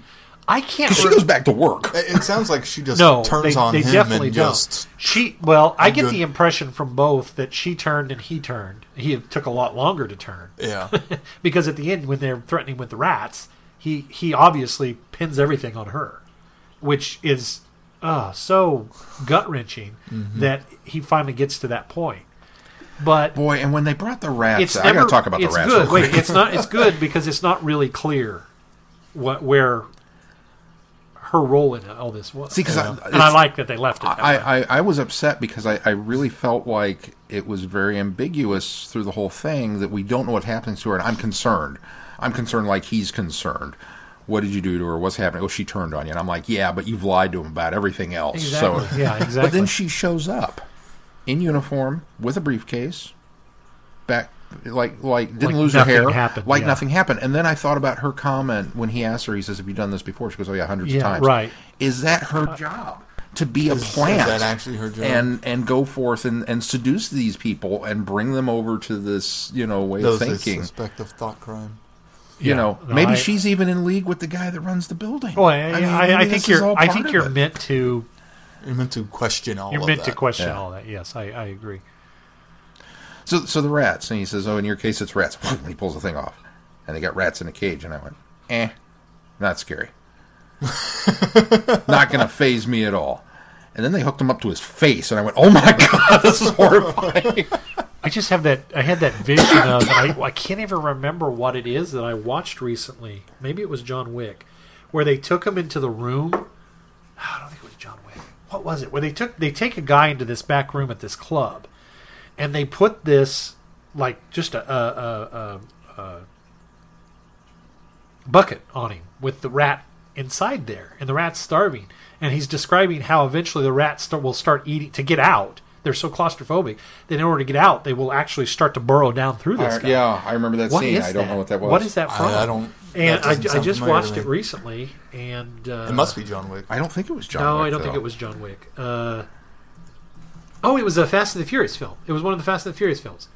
I can't. 'Cause she re- goes back to work. It sounds like she just no, turns they, on they him definitely and don't. just. She well, I get good. the impression from both that she turned and he turned. He took a lot longer to turn Yeah. because at the end, when they're threatening with the rats, he he obviously pins everything on her, which is uh, so gut wrenching Mm-hmm. that he finally gets to that point. But Boy, and when they brought the rats, it's I never, got to talk about the rats. Good. real quick. Wait, it's not. It's good because it's not really clear what where her role in all this was. See, 'cause I- and I it's- like that they left it. I. I, I was upset because I, I really felt like it was very ambiguous through the whole thing that we don't know what happens to her, and I'm concerned. I'm concerned like he's concerned. What did you do to her? What's happening? Oh, she turned on you. And I'm like, yeah, but you've lied to him about everything else. Exactly. So, Yeah, exactly. But then she shows up in uniform with a briefcase back like like didn't Like lose her nothing hair, happened, like yeah. nothing happened. And then I thought about her comment when he asked her. He says, "Have you done this before?" She goes, "Oh yeah, hundreds Yeah, of times." right. Is that her job to be a Is- is plant? that actually her job? And and go forth and, and seduce these people and bring them over to this you know way Those of thinking. suspect of thought crime. You Yeah. know, No, maybe I- she's even in league with the guy that runs the building. Well, I, mean, I, I think you're. I think you're it. meant to. You're meant to question all You're of meant to that. question Yeah. all that. Yes, I, I agree. So, so the rats, and he says, "Oh, in your case, it's rats." And he pulls the thing off, and they got rats in a cage. And I went, "Eh, not scary. not going to phase me at all." And then they hooked him up to his face, and I went, "Oh my god, this is horrifying." I just have that. I had that vision of. I, I can't even remember what it is that I watched recently. Maybe it was John Wick, where they took him into the room. I don't think it was John Wick. What was it? Where they took they take a guy into this back room at this club, and they put this like just a, a, a, a, a bucket on him with the rat inside there, and the rat's starving. And he's describing how eventually the rats start, will start eating to get out. They're so claustrophobic that in order to get out, they will actually start to burrow down through this guy. yeah, I remember that What scene. I don't that? know what that was. What is that from? I, I don't. And I, I just watched it recently, and uh, It must be John Wick. I don't think it was John. no, Wick, I don't think it was John Wick. Uh, oh, it was a Fast and the Furious film. It was one of the Fast and the Furious films.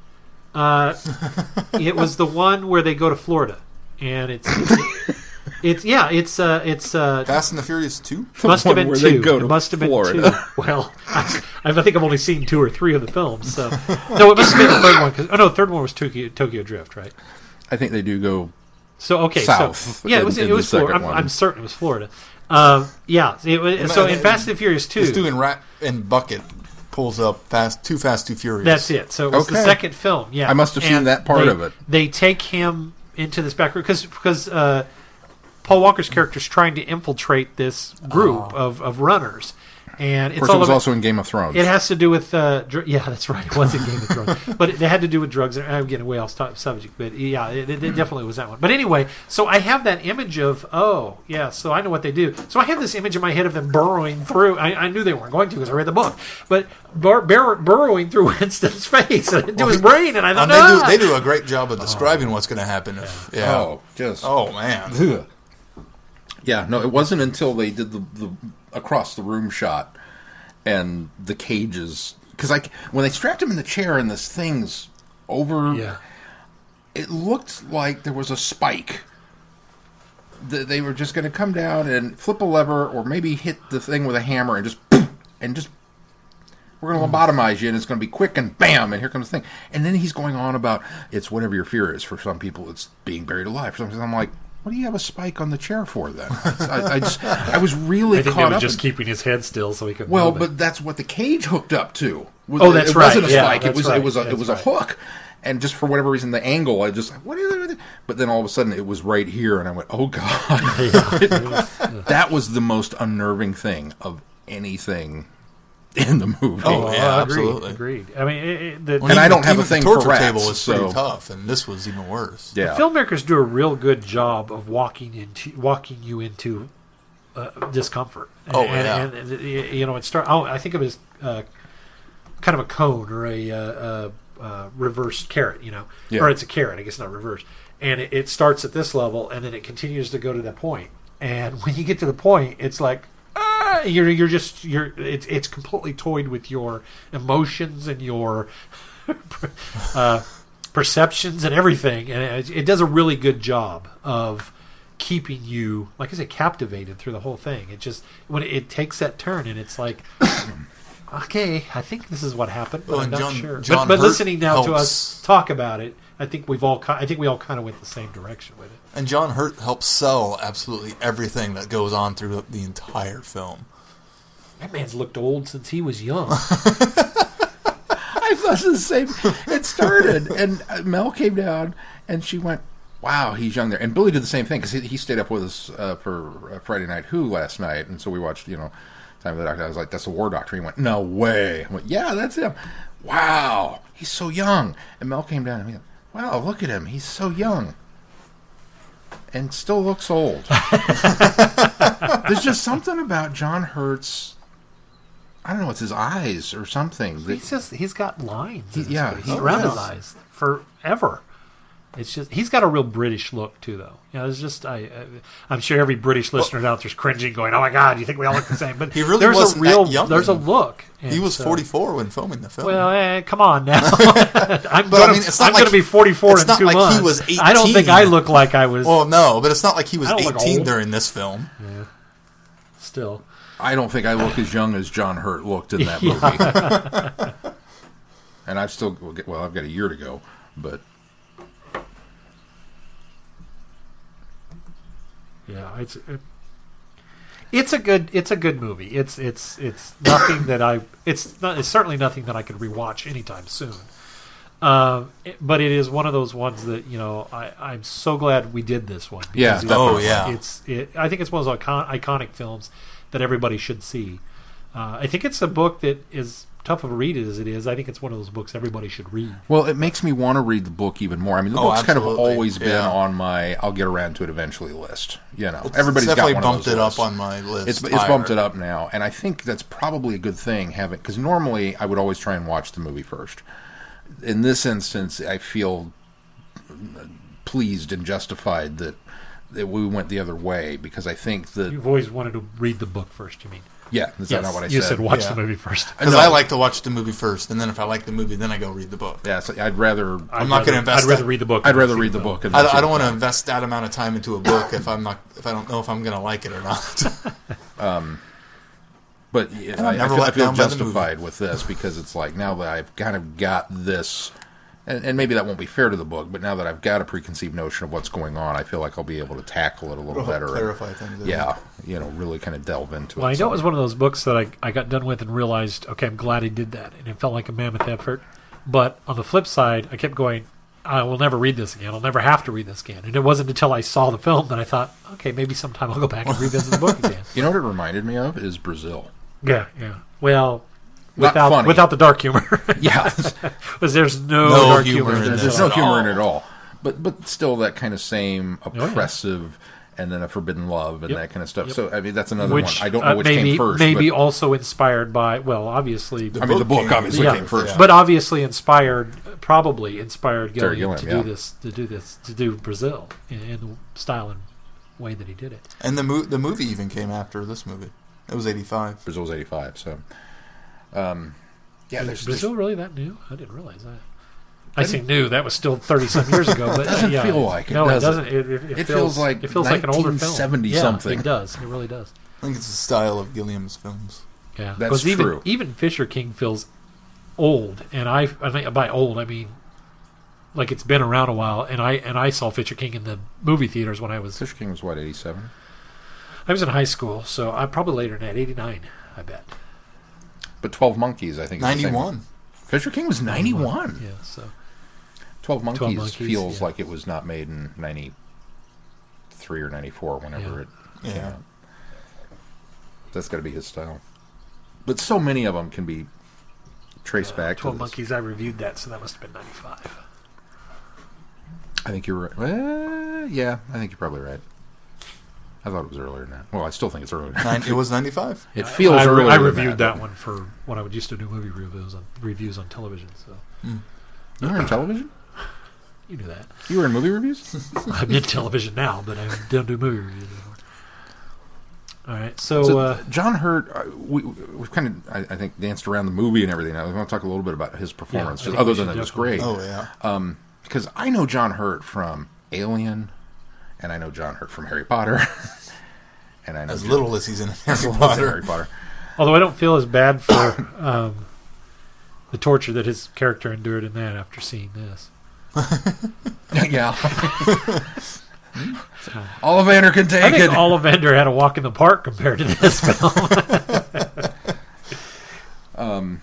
Uh, it was the one where they go to Florida, and it's it's, it's yeah, it's uh, it's uh, Fast and the Furious Two. must have been two. It must have been Florida. two. Well, I, I think I've only seen two or three of the films. So no, it must have been the third one. 'cause- oh no, the third one was Tokyo, Tokyo Drift, right? I think they do go. So okay, South so yeah, it was it was Florida. I'm. I'm certain it was Florida. Um, yeah, it was, so in Fast and the Furious two, This dude in Rat and Bucket pulls up Fast Too Fast Too Furious. That's it. So it was the second film. Yeah, I must have seen And that part they- of it. They take him into this back room because because uh, Paul Walker's character is trying to infiltrate this group of, of runners, and it's Of course, all it was about- also in Game of Thrones. It has to do with uh, dr- yeah, that's right. It was in Game of Thrones, but it, it had to do with drugs. I'm getting way off top subject, but yeah, it, it definitely was that one. But anyway, so I have that image of oh yeah, so I know what they do. So I have this image in my head of them burrowing through. I, I knew they weren't going to because I read the book, but bur- bur- burrowing through Winston's face and into his brain, and I thought, they, ah! do, they do a great job of describing what's going to happen. If, yeah. Oh, just Oh man. Yeah, no, it wasn't until they did the, the across the room shot and the cages. Because like when they strapped him in the chair and this thing's over, yeah. it looked like there was a spike. That they were just going to come down and flip a lever or maybe hit the thing with a hammer and just and just we're going to mm. lobotomize you and it's going to be quick and bam and here comes the thing. And then he's going on about it's whatever your fear is. For some people it's being buried alive. For some people I'm like what do you have a spike on the chair for then I, I just I was really I think caught they were up just in- keeping his head still so he could. well, move it. but that's what the cage hooked up to. Was- Oh, that's it wasn't a Yeah, spike. it was right. it was a it was right. a hook. And just for whatever reason, the angle, I just what is it? But then all of a sudden, it was right here, and I went, "Oh God!" that was the most unnerving thing of anything in the movie. Oh, yeah, agreed, absolutely. Agreed. I mean, it, it, the, When And I don't have a thing the for torture rats, table was pretty so- tough, and this was even worse. yeah, filmmakers do a real good job of walking into walking you into uh, discomfort. Oh, yeah. and, and, you know it start. Oh, I think of it as uh, kind of a cone or a, uh, uh, uh, reversed carrot. You know, Yeah. or it's a carrot. I guess not reverse. And it, it starts at this level, and then it continues to go to that point. And when you get to the point, it's like. Ah, You're you're just you're it's it's completely toyed with your emotions and your uh, perceptions and everything, and it, it does a really good job of keeping you, like I said, captivated through the whole thing. It just when it, it takes that turn, and it's like, okay, I think this is what happened, but Well, I'm not John- sure. John but but listening now to us talk about it, I think we've all, I think we all kind of went the same direction with it. And John Hurt helps sell absolutely everything that goes on through the, the entire film. That man's looked old since he was young. I thought the same. It started, and uh, Mel came down, and she went, "Wow, he's young there." And Billy did the same thing because he, he stayed up with us uh, for uh, Friday Night Who last night, and so we watched, you know, Time of the Doctor. I was like, "That's the War Doctor." He went, "No way!" I went, "Yeah, that's him." Wow, he's so young. And Mel came down and he went, "Wow, look at him. He's so young." And still looks old. There's just something about John Hurt's. I don't know. It's his eyes or something. that- he's just, he's got lines. in his yeah, face, he around his eyes. forever. It's just he's got a real British look too, though. You know, it's just I, I I'm sure every British listener out there's cringing, going, "Oh my God, you think we all look the same?" But He really there's wasn't a real that young there's a then. look. He was so- 44 when filming the film. Well, eh, come on now. I'm But, gonna, I mean, it's not I'm like- gonna be 44 it's in not two like he months. was I don't think I look like I was. Well, no, but it's not like he was I don't look 18 during this film. still, I don't think I look as young as John Hurt looked in that movie. and I've still well, I've got a year to go, but yeah, it's it, it's a good it's a good movie. It's it's it's nothing that I it's not it's certainly nothing that I could rewatch anytime soon. Um, it- but it is one of those ones that you know I, I'm so glad we did this one. Yeah, it's- Oh, yeah. it's it, I think it's one of those icon, iconic films that everybody should see. Uh, I think it's a book that is tough of a read as it is. I think it's one of those books everybody should read. well, it makes me want to read the book even more. I mean, the Oh, book's kind of absolutely. always been on my "I'll get around to it eventually" list. You know, It's- everybody's it's definitely got one bumped of those it lists. up on my list. It's, it's bumped it up now, and I think that's probably a good thing. Having because normally I would always try and watch the movie first. In this instance, I feel pleased and justified that, that we went the other way because I think that You've always wanted to read the book first. You mean? Yeah, is that not what I you said? You said watch Yeah. the movie first. Because No. I like to watch the movie first, and then if I like the movie, then I go read the book. Yeah, so I'd rather I'd I'm not gonna invest I'd rather that- read the book. I'd rather read the book. I, I don't want to invest that amount of time into a book if I'm not if I don't know if I'm going to like it or not. um, But yeah, I'm I, I feel, I feel down by the movie. justified with this because it's like now that I've kind of got this, and, and maybe that won't be fair to the book, but now that I've got a preconceived notion of what's going on, I feel like I'll be able to tackle it a little It'll help better. and- clarify things, I Yeah, you know, really kind of delve into it. Well, it. I know it was one of those books that I, I got done with and realized, okay, I'm glad I did that. And it felt like a mammoth effort. But on the flip side, I kept going, I will never read this again. I'll never have to read this again. And it wasn't until I saw the film that I thought, okay, maybe sometime I'll go back and revisit the book again. You know what it reminded me of is Brazil. Yeah, yeah. Well, Not without funny. without the dark humor, Yeah, because there's no, No dark humor humor. in in this. this. there's no humor in it at all. But but still that kind of same yeah. oppressive and then a forbidden love and Yep. that kind of stuff. Yep. So I mean that's another Which one. I don't know uh, which maybe came first. maybe but, also inspired by well, obviously I mean the book book came- obviously Yeah. came first. Yeah. but obviously inspired, probably inspired Terry Gilliam, Gilliam, to yeah. do this, to do this, to do Brazil in, in the style and way that he did it. and the mo- the movie even came after this movie. It was 85. Brazil was 85. So um, yeah, Is there's, Brazil really that new? I didn't realize that. I say new. That was still thirty some years ago, but Doesn't yeah, feel like it, No, does it it? doesn't. It, it, It feels, feels like it feels like an older film. Seventy yeah, something. It does. It really does. I think it's the style of Gilliam's films. Yeah, That's 'Cause even true. even Fisher King feels old, and I, I mean, by old I mean like it's been around a while. And I and I saw Fisher King in the movie theaters when I was Fisher King was what 87. I was in high school, so I'm probably later than that, eighty nine, I bet. But 12 Monkeys, I think. is the same. 91. Fisher King was 91. Yeah, so 12 Monkeys, Monkeys, feels yeah. like it was not made in 93 or 94, whenever Yeah. it came Yeah. out. That's got to be his style. But so many of them can be traced uh, back Twelve to. Monkeys. I reviewed that, so that must have been ninety five. I think you're right. Eh, well, yeah, I think you're probably right. I thought it was earlier than that. Well, I still think it's earlier than that. Nine, it was 95. It feels I, earlier I than reviewed that, but- one for when I would used to do movie reviews on reviews on television. So You were in television? you knew that. You were in movie reviews? I'm in television now, but I don't do movie reviews anymore. All right, so, So, uh, John Hurt, uh, we, we've kind of, I, I think, danced around the movie and everything. I want to talk a little bit about his performance, I just think other than should it was great. Oh, yeah. Because I know John Hurt from Alien, and I know John Hurt from Harry Potter, and I know As John- little as he's in Harry Harry Potter. Potter. although I don't feel as bad for um, the torture that his character endured in that after seeing this. yeah. Ollivander can I take think it. Ollivander had a walk in the park compared to this film. I'm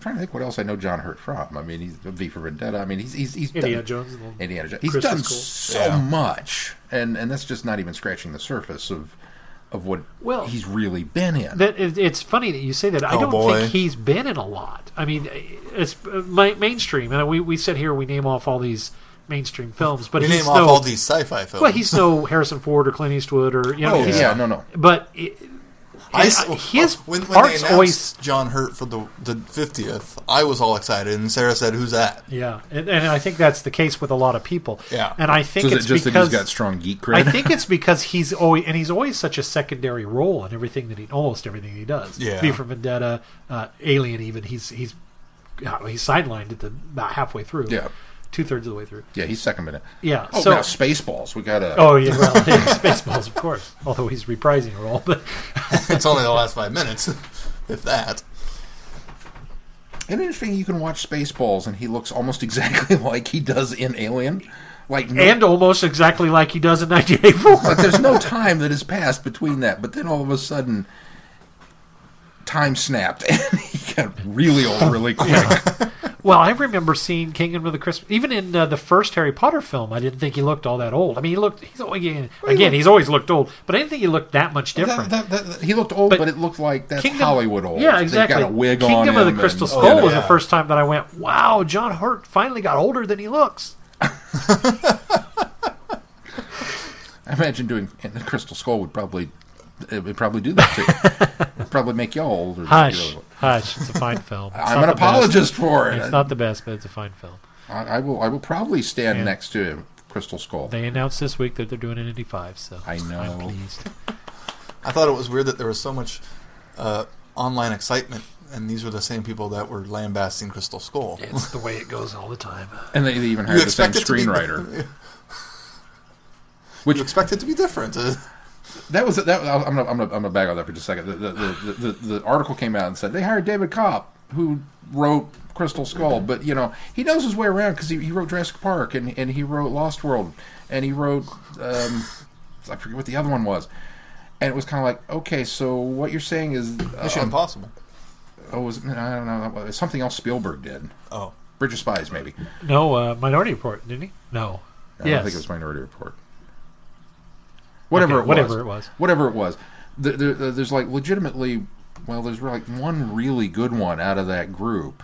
trying to think what else I know John Hurt from. I mean, he's V for Vendetta. I mean, he's he's he's Indiana done, Jones. Indiana Jones. He's Crystal done Skull. so Yeah. much, and and that's just not even scratching the surface of of what Well, he's really been in. That it's funny that you say that. I Oh, don't boy. think he's been in a lot. I mean, it's uh, ma- mainstream, and we we sit here we name off all these mainstream films, but We he's name no, off all these sci-fi films. well, he's no Harrison Ford or Clint Eastwood or you know. oh he's- yeah, no, no. But it, I, And, uh, his when, when they parts announced always John Hurt for the the fiftieth, I was all excited, and Sarah said, "Who's that?" yeah, and, and I think that's the case with a lot of people. Yeah. and I think is it's it just that because he's got strong geek cred? I think it's because he's always and he's always such a secondary role in everything that he almost everything he does. Yeah. V for Vendetta, uh, Alien, even he's he's uh, he's sidelined at the about halfway through. Yeah. Two thirds of the way through. yeah, he's second minute. Yeah. Oh, so now Spaceballs. We got to. oh yeah, well, yeah, Spaceballs, of course. Although he's reprising a role, but it's only the last five minutes, if that. And interesting, you can watch Spaceballs, and he looks almost exactly like he does in Alien. Like no, and almost exactly like he does in 1984. but there's no time that has passed between that. But then all of a sudden, time snapped, and he got really old really quick. Well, I remember seeing Kingdom of the Christmas. Even in uh, the first Harry Potter film, I didn't think he looked all that old. I mean, he looked. He's always, again, again, he's always looked old, but I didn't think he looked that much different. That- that- that- he looked old, But but, it looked like that's Kingdom- Hollywood old. Yeah, exactly. Got a wig Kingdom of the Crystal and- Skull Oh, was yeah. the first time that I went, "Wow, John Hurt finally got older than he looks." I imagine doing and the Crystal Skull would probably it would probably do that to you. It'd probably make y'all older. than you Hush, hush. It's a fine film. It's I'm an the best. apologist for it. It's not the best, but it's a fine film. I, I will. I will probably stand Yeah. next to Crystal Skull. They announced this week that they're doing an Indy Five, so I know. I'm pleased. I thought it was weird that there was so much uh, online excitement, and these were the same people that were lambasting Crystal Skull. It's the way it goes all the time. and they, they even hired the same it to be- screenwriter. you expect it to be different. That was that. I'm gonna, I'm gonna, I'm gonna back on that for just a second. The, the, the, the, the article came out and said they hired David Koepp, who wrote Crystal Skull, but you know he knows his way around because he, he wrote Jurassic Park and, and he wrote Lost World and he wrote um, I forget what the other one was, and it was kind of like okay, so what you're saying is Mission uh, Impossible. oh, was it, I don't know, it something else Spielberg did, Oh, Bridge of Spies maybe. No, uh, Minority Report, didn't he? No. I yes. don't think it was Minority Report. Whatever Okay, it was. whatever it was. Whatever it was. There, there, there's like legitimately, well, there's like one really good one out of that group,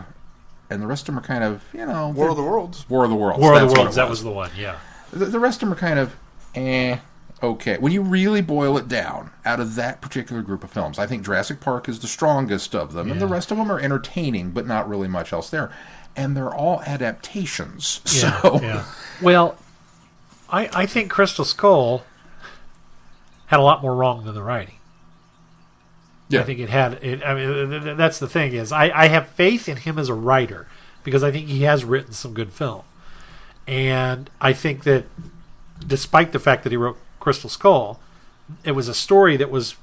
and the rest of them are kind of, you know, War of the Worlds. War of the Worlds. War of the Worlds. it That was the one. Yeah. The, the rest of them are kind of, eh, okay. When you really boil it down, out of that particular group of films, I think Jurassic Park is the strongest of them, and the rest of them are entertaining, but not really much else there. And they're all adaptations. Yeah. so yeah. Well, I I think Crystal Skull had a lot more wrong than the writing. yeah. I think it had. It, I mean, th- th- that's the thing is, I, I have faith in him as a writer because I think he has written some good film, and I think that despite the fact that he wrote Crystal Skull, it was a story that was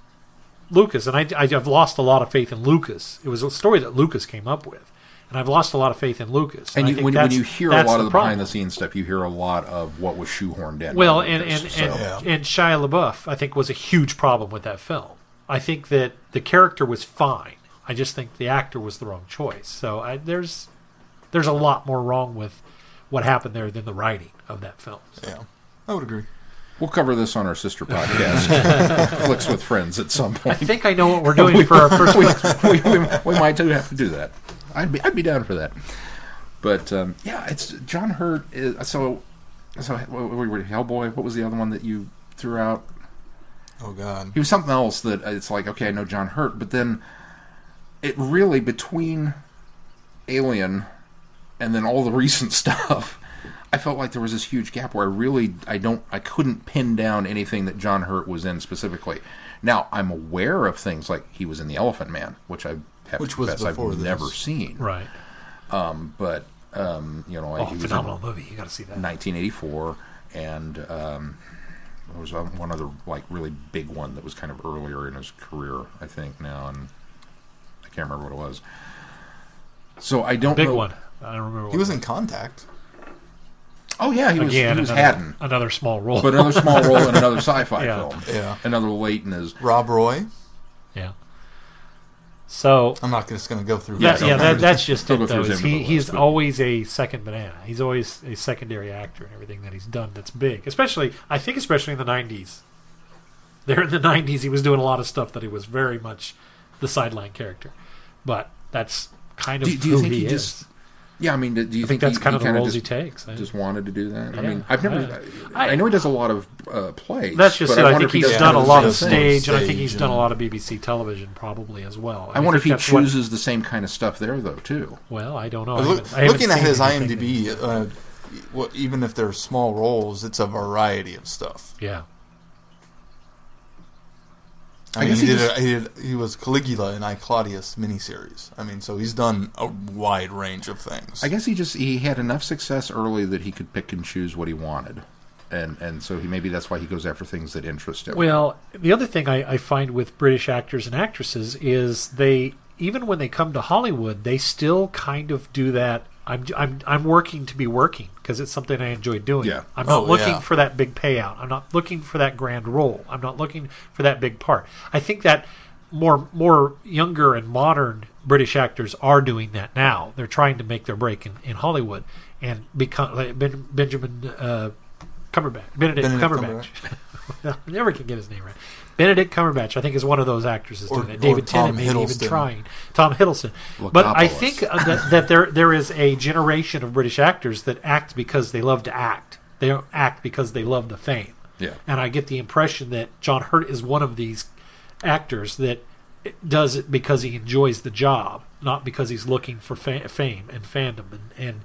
Lucas, and I, I have lost a lot of faith in Lucas. It was a story that Lucas came up with, and I've lost a lot of faith in Lucas. And I you, think when, when you hear a that's lot of the problem. behind the scenes stuff, you hear a lot of what was shoehorned in. Well, by and and Lucas, and, so- Yeah. and Shia LaBeouf, I think, was a huge problem with that film. I think that the character was fine. I just think the actor was the wrong choice. So I, there's there's a lot more wrong with what happened there than the writing of that film. Yeah, I would agree. we'll cover this on our sister podcast, Flicks with Friends, at some point. I think I know what we're doing for our first we, week. we, we, we might have to do that. I'd be I'd be down for that. But um, yeah, it's John Hurt. Is, so so what, what, Hellboy. What was the other one that you threw out? Oh God. He was something else that it's like okay, I know John Hurt, but then it really between Alien and then all the recent stuff. I felt like there was this huge gap where I really I don't I couldn't pin down anything that John Hurt was in specifically. Now I'm aware of things like he was in the Elephant Man, which I have Which to was confess I've before this. never seen. Right. Um, but um, you know, Oh, he was phenomenal in movie. You got to see that. 1984, and um, there was um, one other like really big one that was kind of earlier in his career, I think now, and I can't remember what it was. So I don't Big know. one. I don't remember. What He was in Contact. Oh yeah, he was. again. he was another, Hadden, another small role. but another small role in another sci-fi Yeah. film. Yeah. Another late in his. Rob Roy. yeah. So I'm not just going to go through. Yeah, his yeah, that, that's just it. go Though through is he, he's but- always a second banana. He's always a secondary actor in everything that he's done. That's big, especially I think, especially in the '90s. There in the '90s, he was doing a lot of stuff that he was very much the sideline character, but that's kind of Do, do you who think he, he is. just? Yeah, I mean, do you I think, think that's he, kind he of the kinda roles just, he takes. I- Just wanted to do that. I mean, I've never. I- I, know he does a lot of uh, plays. That's just but it. I, wonder think if he he's done a lot of same stage, and I think he's Stage done a lot of BBC television probably as well. I wonder if he that's what- chooses the same kind of stuff there, though, too. well, I don't know. Look- haven't- I looking at his IMDb, uh, what, even if they're small roles, it's a variety of stuff. yeah, I, I mean, guess he he did, just- a, he did. He was Caligula in I Claudius miniseries. I mean, so he's done a wide range of things. I guess he just he had enough success early that he could pick and choose what he wanted, and and so he maybe that's why he goes after things that interest him. Well, the other thing I, I find with British actors and actresses is they, even when they come to Hollywood, they still kind of do that. I'm, I'm, I'm working to be working because it's something I enjoy doing. Yeah. I'm not Oh, looking yeah. for that big payout. I'm not looking for that grand role. I'm not looking for that big part. I think that more more younger and modern British actors are doing that now. They're trying to make their break in, in Hollywood and become like ben, Benjamin uh, Cumberbatch, Benedict, Benedict Cumberbatch. I never can get his name right. Benedict Cumberbatch, I think, is one of those actors Or- doing it. David Tennant, maybe even trying. Tom Hiddleston. But I think uh, that, that there there is a generation of British actors that act because they love to act. They don't act because they love the fame. Yeah. And I get the impression that John Hurt is one of these actors that does it because he enjoys the job, not because he's looking for fa- fame and fandom and and,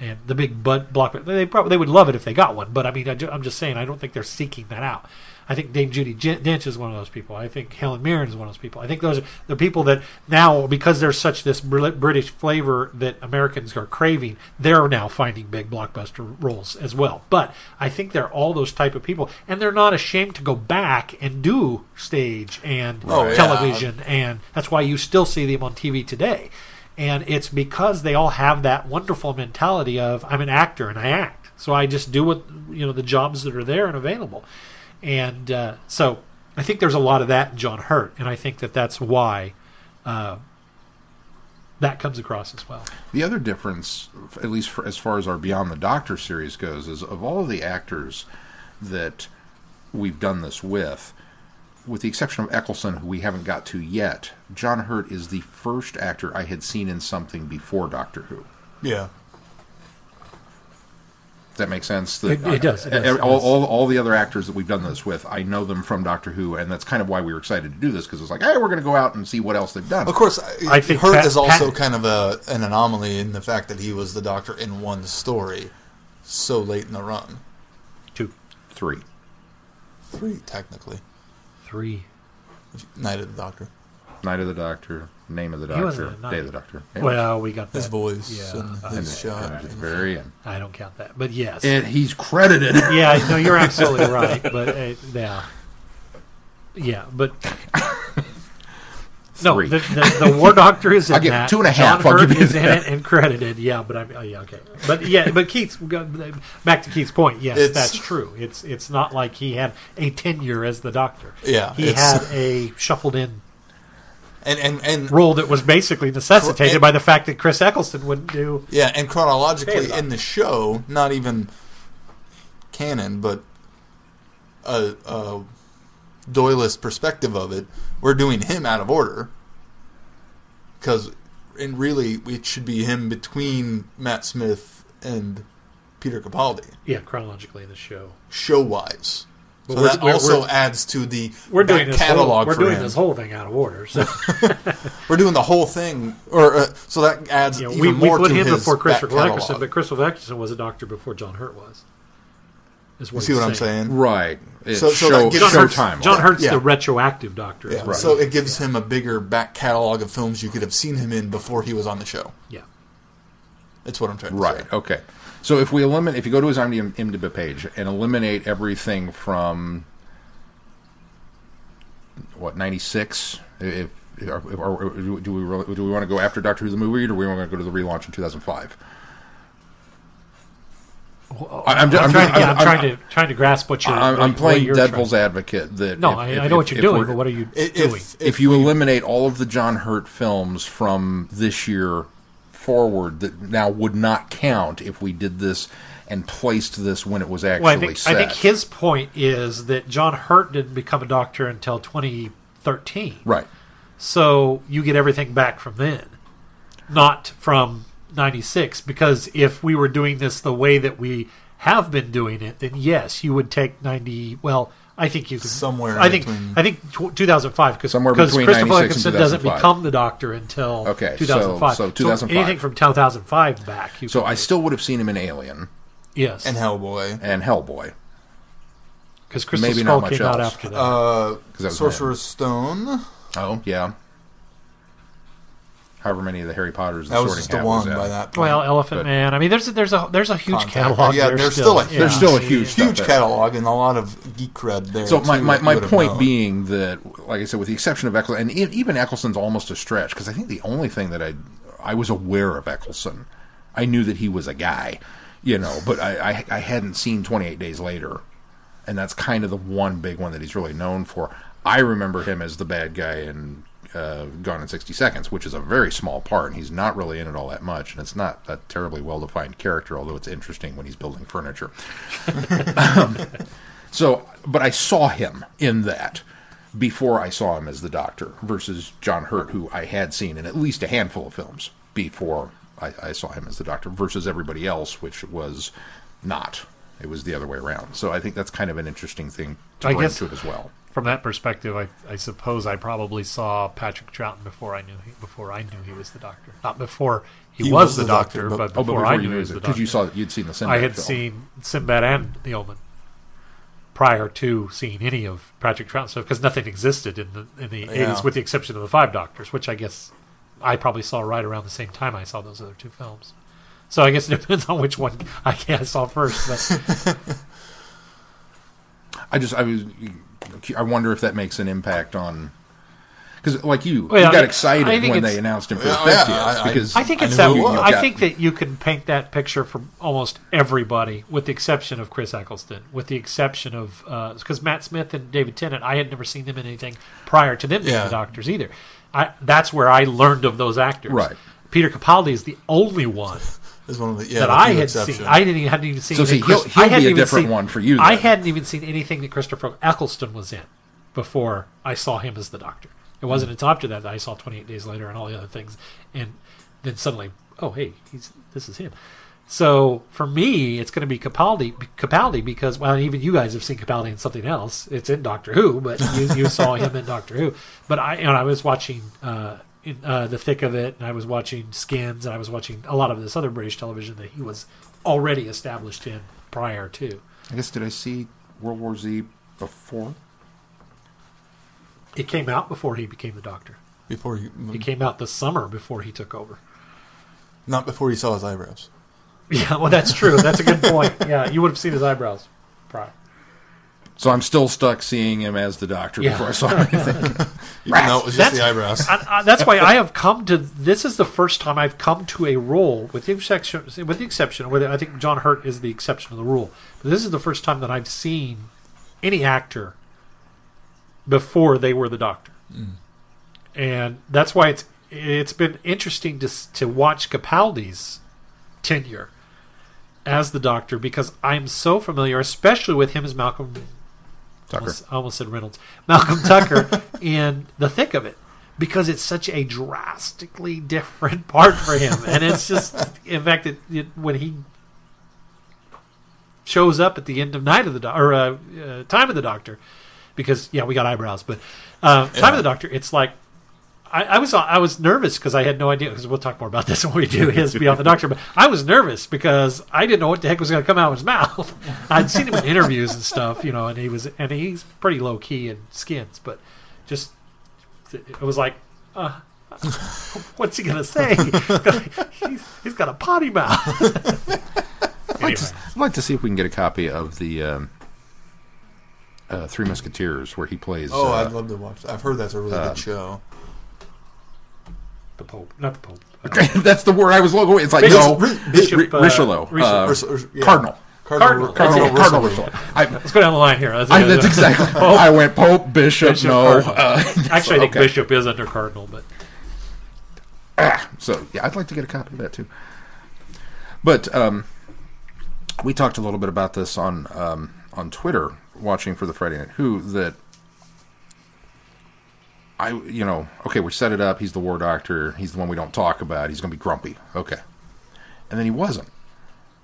and the big butt block. They probably they would love it if they got one, but I mean, I I'm just saying, I don't think they're seeking that out. I think Dame Judi Dench is one of those people. I think Helen Mirren is one of those people. I think those are the people that now, because there's such this British flavor that Americans are craving, they're now finding big blockbuster roles as well. But I think they're all those type of people, and they're not ashamed to go back and do stage and Oh, yeah. television, and that's why you still see them on TV today. And it's because they all have that wonderful mentality of I'm an actor and I act, so I just do what you know the jobs that are there and available. And uh, so I think there's a lot of that in John Hurt, and I think that that's why uh, that comes across as well. The other difference, at least for, as far as our Beyond the Doctor series goes, is of all of the actors that we've done this with, with the exception of Eccleston, who we haven't got to yet, John Hurt is the first actor I had seen in something before Doctor Who. yeah. Does that make sense? It- it does, it does, all, all, all the other actors that we've done this with, I know them from Doctor Who, and that's kind of why we were excited to do this because it's like, hey, we're going to go out and see what else they've done. Of course, I I think think Hurt Pat- is also Pat- kind of a an anomaly in the fact that he was the Doctor in one story so late in the run. Two, Three. Three, technically. three. Night of the Doctor. Night of the Doctor, Name of the He wasn't Doctor, a knight. Day of the Doctor. Well, we got that. His voice Yeah, and I- his shot. And at the very end. I don't count that, but yes. And he's credited. yeah, no, you're absolutely right. But uh, yeah, yeah, but no, the, the, the War Doctor is in I'll give that. two and a John Hurt give you is in that. it and credited. Yeah, but I'm oh, yeah okay. But yeah, but Keith's back to Keith's point. Yes, It's- that's true. It's it's not like he had a tenure as the Doctor. Yeah, he had a shuffled in And and and role that was basically necessitated And- by the fact that Chris Eccleston wouldn't do. yeah, and chronologically in the show, not even canon, but a, a Doylist perspective of it, we're doing him out of order because, and really, it should be him between Matt Smith and Peter Capaldi, Yeah, chronologically in the show. show wise. But So we're- that we're- also we're- adds to the We're doing this catalog whole, we're for doing him. this whole thing out of order. So We're doing the whole thing, or uh, so that adds you know, even we, we more put to him his before Christopher back Eccleston, catalog. but Christopher Eccleston was a doctor before John Hurt was. Is what You see he's what I'm saying? right. It's So- so show, that gives- John Hurt's, time. John Hurt's Yeah. the retroactive doctor. Yeah, is what so it gives him a bigger back catalog of films you could have seen him in before he was on the show. yeah. That's what I'm trying to say. Right. Okay. So if we eliminate, if you go to his IMDb page and eliminate everything from what ninety six, if, if or, do we really, do we want to go after Doctor Who the movie, or do we want to go to the relaunch in two thousand five? I'm, I'm I'm trying, yeah, I'm trying to trying to grasp what you're. I'm, what- I'm what playing you're devil's trying- advocate. That No, if- I, if- I know what you're doing, but what are you If, doing? if, if you eliminate all of the John Hurt films from this year forward, that now would not count if we did this and placed this when it was actually well, I think set. I think his point is that John Hurt didn't become a doctor until 2013. right. So you get everything back from then, not from 96 because if we were doing this the way that we have been doing it, then yes, you would take 90. Well, I think you could Somewhere I think between- I think 2005 because Somewhere because between Christopher 96 and Eccleston doesn't become the Doctor until Okay, so- 2005. so anything from 2005 back. You So I do. still would have seen him in Alien yes, and Hellboy. and Hellboy. because Crystal maybe Skull not much came out after that. Uh, 'Cause that Sorcerer's Stone. Oh yeah. However many of the Harry Potters. That was Sorting just the Hat one by that point. well, Elephant but- Man. I mean, there's a, there's a there's a huge Contact. catalog. Yeah, there there's still. still a- yeah. There's still a huge huge catalog and a lot of geek cred there. So my, too, my, that my point known. being that, like I said, with the exception of Eccleston, and even Eccleston's almost a stretch because I think the only thing that I I was aware of Eccleston, I knew that he was a guy, you know, but I, I I hadn't seen 28 Days Later, and that's kind of the one big one that he's really known for. I remember him as the bad guy in uh, Gone in 60 Seconds, which is a very small part, and he's not really in it all that much, and it's not a terribly well defined character, although it's interesting when he's building furniture. So, but I saw him in that before I saw him as the Doctor versus John Hurt, who I had seen in at least a handful of films before I, I saw him as the Doctor, versus everybody else, which was not. It was the other way around. So I think that's kind of an interesting thing to I bring guess- to it as well. From that perspective, I, I suppose I probably saw Patrick Troughton before I knew he, before I knew he was the Doctor. Not before he, He was, was the, the Doctor, Doctor, but, but- Oh, but before, before I knew he was the Doctor. because you saw you'd seen the Sinbad I had film. seen Sinbad and the Omen prior to seeing any of Patrick Troughton stuff because nothing existed in the in the Yeah. eighties with the exception of the Five Doctors, which I guess I probably saw right around the same time I saw those other two films. So I guess it depends on which one I saw first. But I just I was I wonder if that makes an impact on because like you, Well, you got excited when they announced him for Yeah, the oh, yeah, 50th I- I- because I think I it's knew that. who it was. I think that you can paint that picture for almost everybody, with the exception of Chris Eccleston, with the exception of uh, because Matt Smith and David Tennant, I had never seen them in anything prior to them being Yeah. the Doctors either. I, that's where I learned of those actors. Right. Peter Capaldi is the only one is one of the yeah that the I had exceptions. seen. I didn't even, hadn't even seen. So see, he'll- he'll I hadn't be a even different seen- one for you, I hadn't even seen anything that Christopher Eccleston was in before I saw him as the Doctor. It wasn't until after that that I saw 28 Days Later and all the other things, and then suddenly, oh hey, he's this is him. So for me, it's going to be Capaldi, Capaldi because well, even you guys have seen Capaldi in something else. It's in Doctor Who, but you, you saw him in Doctor Who. But I, and I was watching uh, in uh, the thick of it, and I was watching Skins, and I was watching a lot of this other British television that he was already established in prior to. I guess did I see World War Z before? It came out before he became the Doctor. before he It came out the summer before he took over. not before he saw his eyebrows. Yeah, well, that's true. That's a good point. Yeah, you would have seen his eyebrows prior. So I'm still stuck seeing him as the Doctor Yeah. before I saw anything. Even though it was just That's- the eyebrows. I, I, that's why I have come to. This is the first time I've come to a role, with the exception, with the exception, with I think John Hurt is the exception of the rule. But this is the first time that I've seen any actor before they were the Doctor, mm. and that's why it's it's been interesting to to watch Capaldi's tenure as the Doctor because I'm so familiar, especially with him as Malcolm Tucker. almost, I almost said Reynolds, Malcolm Tucker in the thick of it because it's such a drastically different part for him, and it's just, in fact, it, it, when he shows up at the end of Night of the Do- or uh, uh, Time of the Doctor, because yeah, we got eyebrows, but uh, Time of the Doctor, it's like. I, I was I was nervous because I had no idea because we'll talk more about this when we do his Beyond the Doctor. But I was nervous because I didn't know what the heck was going to come out of his mouth. I'd seen him in interviews and stuff, you know, and he was and he's pretty low key in skins, but just it was like, uh, what's he going to say? he's, he's got a potty mouth. anyway, I'd like to see if we can get a copy of the um, uh, Three Musketeers where he plays. Oh, uh, I'd love to watch. that. I've heard that's a really uh, good show. The Pope, not the Pope. Uh, that's the word I was looking. It's like Bishop- no, Bishop, Ri- uh, Richelieu, Richelieu. uh, Urs- Urs- yeah. Cardinal. Cardinal. Cardinal, Cardinal Cardinal Richelieu. Richelieu. I, Let's go down the line here. That's, I, that's exactly. I went Pope, Bishop, Bishop, no. Cardinal. Uh, Actually, I think okay. Bishop is under Cardinal, but So yeah, I'd like to get a copy of that too. But um, we talked a little bit about this on um, on Twitter, watching for the Friday Night Who. That I, you know, okay, we set it up. He's the War Doctor. He's the one we don't talk about. He's going to be grumpy. Okay, and then he wasn't.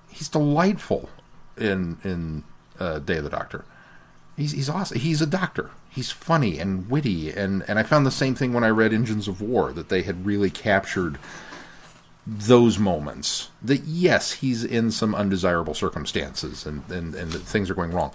He's delightful in in uh, Day of the Doctor. He's he's awesome. He's a doctor. He's funny and witty, and and I found the same thing when I read Engines of War that they had really captured those moments. That yes, he's in some undesirable circumstances, and and and things are going wrong.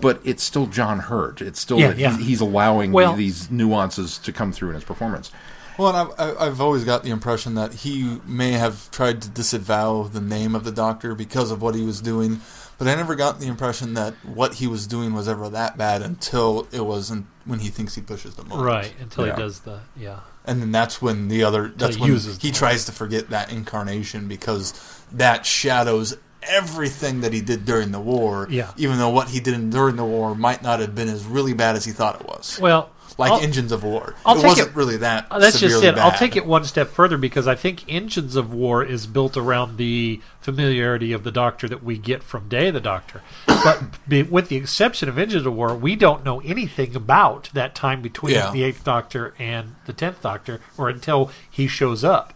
But it's still John Hurt. It's still Yeah, yeah. He's, he's allowing Well- these nuances to come through in his performance. Well, and I've, I- I've always got the impression that he may have tried to disavow the name of the doctor because of what he was doing, but I never got the impression that what he was doing was ever that bad until it was in, when he thinks he pushes the moment. Right until Yeah. he does the yeah. And then that's when the other that's he when uses he tries to forget that incarnation because that shadows everything that he did during the war. Yeah. Even though what he did during the war might not have been as really bad as he thought it was. Well, like I'll- Engines of War. I'll it wasn't it- really that. Uh, That's just it. I'll take it one step further because I think Engines of War is built around the familiarity of the Doctor that we get from Day of the Doctor. But with the exception of Engines of War, we don't know anything about that time between Yeah. the Eighth Doctor and the Tenth Doctor, or until he shows up.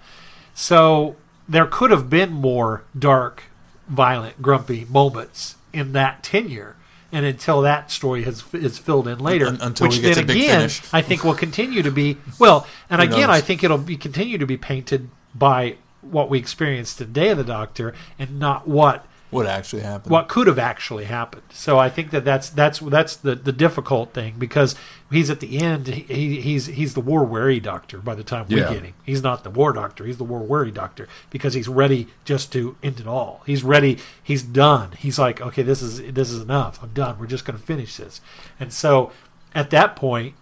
So there could have been more dark, violent, grumpy moments in that tenure. And until that story has is filled in later, Un- until which we get then again. I think will continue to be well. And Who again, knows? I think it'll be continue to be painted by what we experienced today of the Doctor, and not what what actually happened. what could have actually happened. So I think that that's that's that's the, the difficult thing because he's at the end. He, he's he's the war weary doctor by the time we Yeah. get him. He's not the war doctor. He's the war weary doctor because he's ready just to end it all. He's ready. He's done. He's like, okay, this is this is enough. I'm done. We're just going to finish this. And so at that point,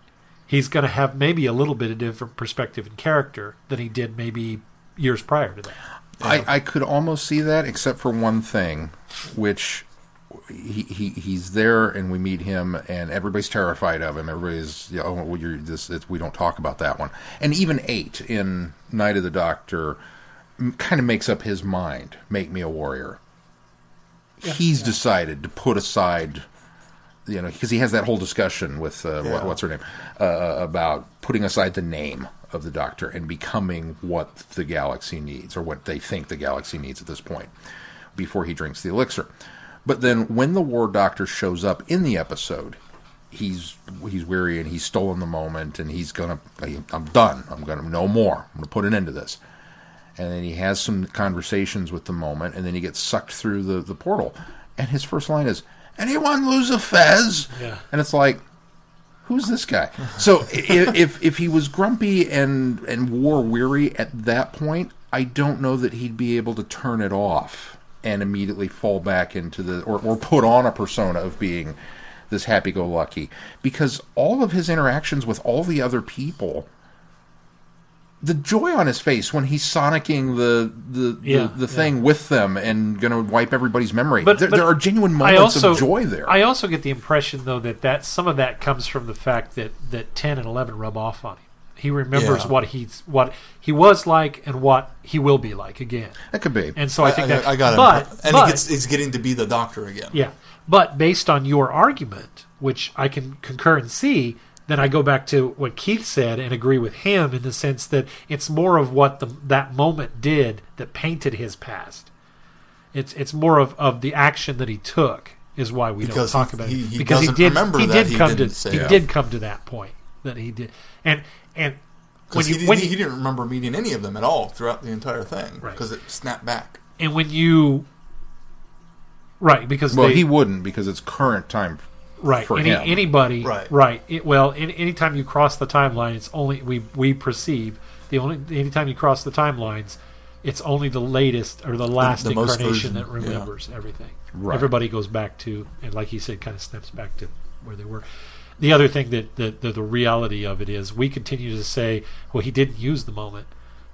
he's going to have maybe a little bit of different perspective and character than he did maybe years prior to that. I, I could almost see that, except for one thing, which he, he he's there and we meet him and everybody's terrified of him. Everybody's you know, oh well, you're this it's, we don't talk about that one. And even eight in Night of the Doctor kind of makes up his mind. Make me a warrior. He's decided to put aside. You know, because he has that whole discussion with uh, what, what's her name uh, about putting aside the name of the Doctor and becoming what the galaxy needs, or what they think the galaxy needs at this point, before he drinks the elixir. But then, when the War Doctor shows up in the episode, he's he's weary and he's stolen the moment, and he's gonna. I'm done. I'm gonna no more. I'm gonna put an end to this. And then he has some conversations with the moment, and then he gets sucked through the the portal. And his first line is, "Anyone lose a fez?" Yeah. And it's like, who's this guy? So if, if he was grumpy and and war weary at that point, I don't know that he'd be able to turn it off and immediately fall back into the or, or put on a persona of being this happy-go-lucky because all of his interactions with all the other people the joy on his face when he's sonicking the the Yeah, the, the thing with them and going to wipe everybody's memory. But- there, but there are genuine moments also, of joy there. I also get the impression, though, that, that some of that comes from the fact that, that ten and eleven rub off on him. He remembers Yeah. what he's what he was like and what he will be like again. that could be. And so I think that I got it. But, and but he gets, he's getting to be the doctor again. yeah, but based on your argument, which I can concur and see, then I go back to what Keith said and agree with him in the sense that it's more of what the, that moment did that painted his past. It's it's more of, of the action that he took is why we Because don't talk he- about he- it he because he did remember he did he come to didn't say he it. did come to that point that he did and and when you he, when he, he didn't remember meeting any of them at all throughout the entire thing Right. because it snapped back. and when you right because well, they, he wouldn't because it's current time. Right for any, him. anybody Right. right it, well any, anytime you cross the timeline it's only we we perceive the only anytime you cross the timelines it's only the latest or the last the most incarnation version, that yeah. remembers everything Right. everybody goes back to and like he said kind of snaps back to where they were the other thing that the, the the reality of it is we continue to say well he didn't use the moment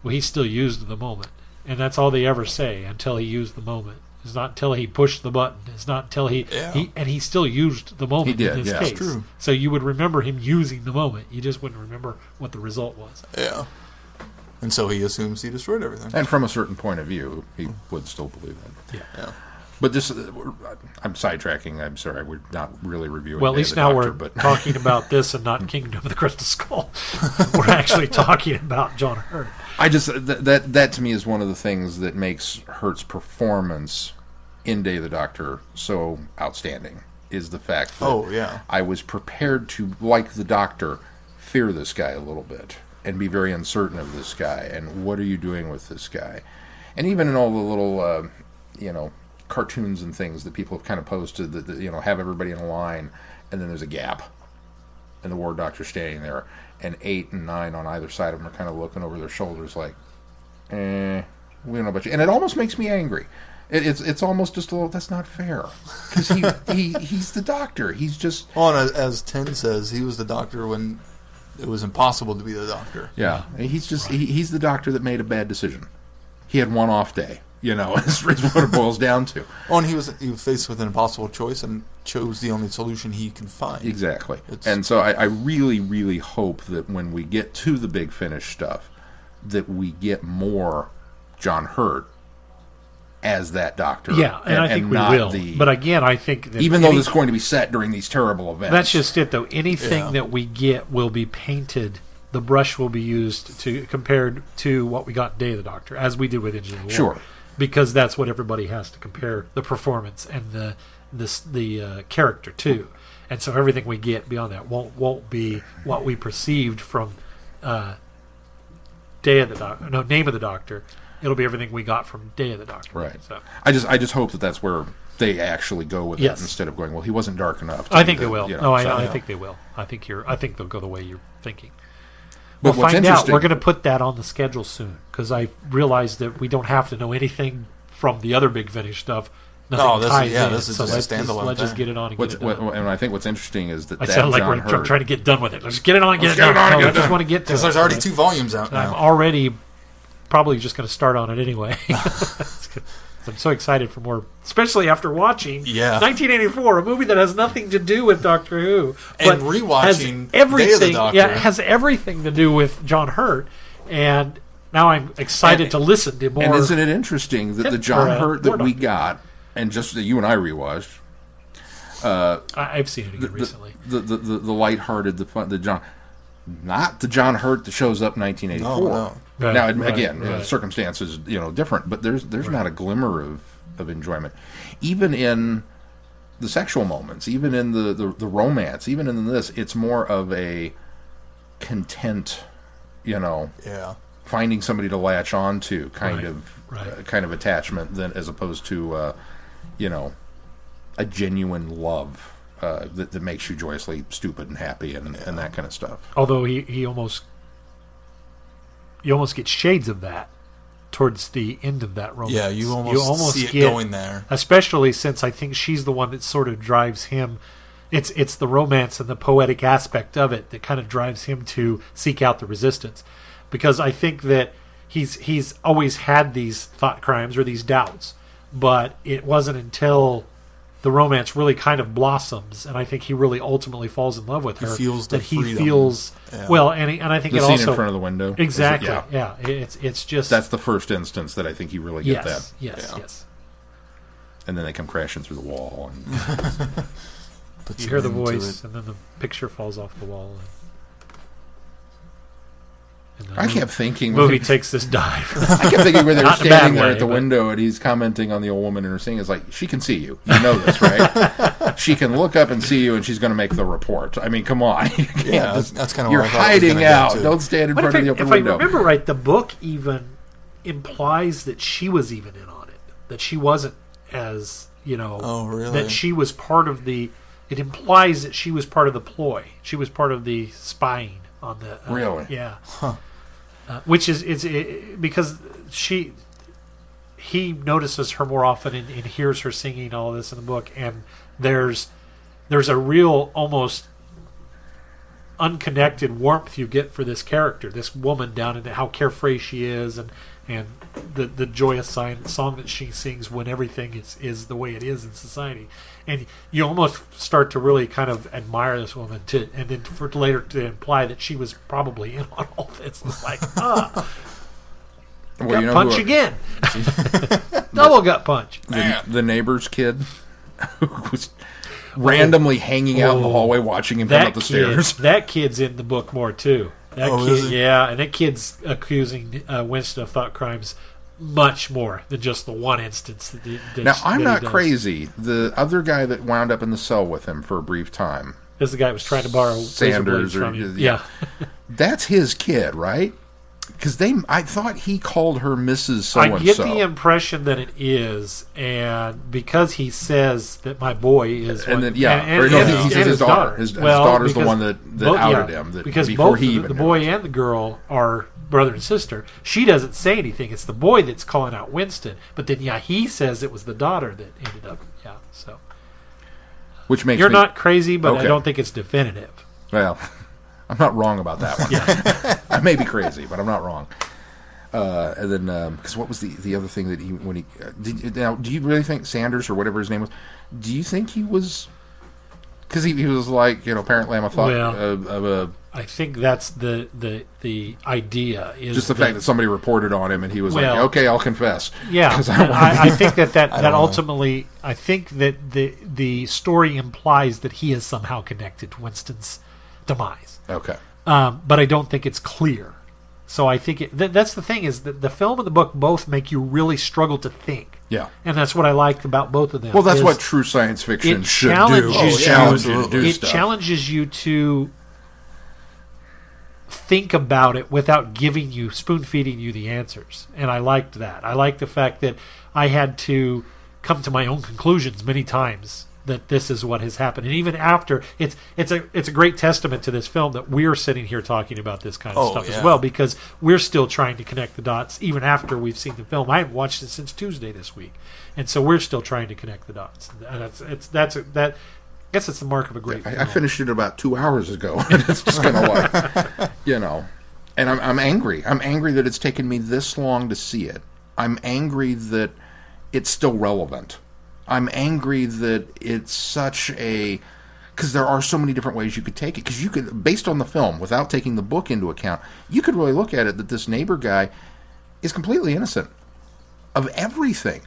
well he still used the moment and that's all they ever say until he used the moment it's not until he pushed the button it's not until he, Yeah. he and he still used the moment He did, in this yeah. case true. so you would remember him using the moment you just wouldn't remember what the result was Yeah. And so he assumes he destroyed everything. And from a certain point of view, he would still believe that. yeah Yeah. But this, I'm sidetracking. I'm sorry. We're not really reviewing. Well, at Day least the now Doctor, we're but talking about this and not Kingdom of the Crystal Skull. we're actually talking about John Hurt. I just that, that that to me is one of the things that makes Hurt's performance in Day of the Doctor so outstanding. Is the fact that Oh, yeah. I was prepared to, like the Doctor, fear this guy a little bit and be very uncertain of this guy and what are you doing with this guy, and even in all the little, uh, you know, cartoons and things that people have kind of posted that, that you know have everybody in a line and then there's a gap and the war doctor standing there, and eight and nine on either side of them are kind of looking over their shoulders like, eh, we don't know about you. And it almost makes me angry. It, it's it's almost just a little. That's not fair because he, he he's the doctor. He's just Well, and as, Ten says, he was the doctor when it was impossible to be the doctor. yeah. He's just he, he's the doctor that made a bad decision. He had one off day. You know, is is what it boils down to. Oh, and he was he was faced with an impossible choice and chose the only solution he could find. Exactly. It's- and so I, I really, really hope that when we get to the big finish stuff, that we get more John Hurt as that doctor. Yeah, and, I think we will. the- but again, I think that even though any- this is going to be set during these terrible events, that's just it, though. Anything Yeah. that we get will be painted. The brush will be used to compared to what we got Day of the Doctor, as we did with Engine of War. Sure. because that's what everybody has to compare the performance and the this the uh, character to, and so everything we get beyond that won't won't be what we perceived from uh, Day of the Doctor. No, Name of the Doctor. It'll be everything we got from Day of the Doctor. right. So I just I just hope that that's where they actually go with Yes. it instead of going. Well, he wasn't dark enough. to I think the- they will. you know, no, I, so- I think they will. I think you're. I think they'll go the way you're thinking. But we'll find out. We're going to put that on the schedule soon because I realized that we don't have to know anything from the other big finish stuff. Nothing No, this is- yeah, in. this is so just a let's just, standalone let's just get it on and What's, get it done. what, and I think what's interesting is that I that sound like John we're Hurt, trying to get done with it. Let's get it on, and get Let's it get it done. on and No, get I just done. want to get to Because it. there's already two volumes out I'm already probably just going to start on it anyway. I'm so excited for more, especially after watching Yeah. 1984, a movie that has nothing to do with Doctor Who, And but rewatching has Day of the everything. Doctor. Yeah, has everything to do with John Hurt, and now I'm excited And- to listen to more. And isn't it interesting that the John uh, Hurt that we got, and just that you and I rewatched, I, I've seen it again the, recently. the, the, the, the lighthearted, the fun, the John, not the John Hurt that shows up in 1984. No, no. Right, now, right, again, uh, right. circumstances, you know, different, but there's there's not a glimmer of, of enjoyment, even in the sexual moments, even in the, the, the romance, even in this, it's more of a content, you know, Yeah. finding somebody to latch on to kind Right, of right. uh, kind of attachment than as opposed to uh, you know a genuine love uh, that, that makes you joyously stupid and happy and, and that kind of stuff. Although he, he almost you almost get shades of that towards the end of that romance. Yeah, you almost, see it get- going there. especially since I think she's the one that sort of drives him. It's it's the romance and the poetic aspect of it that kind of drives him to seek out the resistance, because I think that he's he's always had these thought crimes or these doubts, but it wasn't until the romance really kind of blossoms, and I think he really ultimately falls in love with He her. feels the that he freedom. feels Yeah. well, and he, and I think The it scene also in front of the window, is it- exactly yeah, yeah. It's it's just that's the first instance that I think he really gets yes that, yes Yeah. yes. and then they come crashing through the wall. And, You hear the voice, it. and then the picture falls off the wall. And, and the I kept thinking, movie takes this dive. I kept thinking when they were Not in a bad standing there way, at the but- window and he's commenting on the old woman and her singing. Is like she can see you. You know this, right? she can look up and see you, and she's going to make the report. I mean, come on. You can't Yeah, that's, just- that's kind of You're what I thought it was hiding gonna go out. to. Don't stand in But front if, of I, the upper if I window. remember right, the book even implies that she was even in on it. That she wasn't as you know. Oh, really? That she was part of the. It implies that she was part of the ploy. She was part of the spying on the. Uh, Really? Yeah. Uh, which is it's it, because she he notices her more often and, and hears her singing all this in the book and there's there's a real almost unconnected warmth you get for this character this woman down into how carefree she is and and the the joyous sign, song that she sings when everything is is the way it is in society and you almost start to really kind of admire this woman to and then for later to imply that she was probably in on all this it's like ah Well, gut you know punch who- again. Double gut punch. the, the neighbor's kid who was randomly hanging out in the Oh. hallway watching him come up the kid, stairs. that kid's in the book more too. That Oh, kid, yeah, and that kid's accusing uh, Winston of thought crimes much more than just the one instance. That, that Now, that I'm he not crazy. The other guy that wound up in the cell with him for a brief time, This is the guy who was trying to borrow Sanders or- from you. yeah. Yeah, that's his kid, right? Because they, I thought he called her Mrs. So I get the impression that it is, and because he says that my boy is, And one- then- yeah, and, and, no, and he his, says and his daughter. His- his daughter's the one that- that both- outed yeah, him, that- because before both he the, even the boy and the girl are brother and sister. She doesn't say anything. It's the boy that's calling out Winston, but then yeah, he says it was the daughter that ended up. Yeah, so which makes you're me, not crazy, but I don't think it's definitive. Well, I'm not wrong about that one. I may be crazy, but I'm not wrong. Uh, and then, because what was the the other thing that he when he uh, did now? Do you really think Sanders or whatever his name was? Do you think he was? Because he, he was like you know apparently I'm a thought Well, of, of a I think that's the the the idea is just the fact that somebody reported on him and he was Well- like okay I'll confess Yeah, I I, think that that, that know. ultimately, I think that the the story implies that he is somehow connected to Winston's demise, okay um, but I don't think it's clear. So I think it, th- that's the thing is that the film and the book both make you really struggle to think, yeah. and that's what I liked about both of them. Well, that's what true science fiction should do. Oh, It challenges you to do it stuff. challenges you to think about it without giving you spoon feeding you the answers and i liked that i liked the fact that i had to come to my own conclusions many times that this is what has happened. And even after it's it's a it's a great testament to this film that we're sitting here talking about this kind of Oh, stuff as well because we're still trying to connect the dots even after we've seen the film. I haven't watched it since tuesday this week. And so we're still trying to connect the dots. And that's it's that's a, that I guess it's the mark of a great I, I finished it about two hours ago, and it's just kind of like, you know, and I'm, I'm angry. I'm angry that it's taken me this long to see it. I'm angry that it's still relevant. I'm angry that it's such a because there are so many different ways you could take it. Because you could, based on the film, without taking the book into account, you could really look at it that this neighbor guy is completely innocent of everything.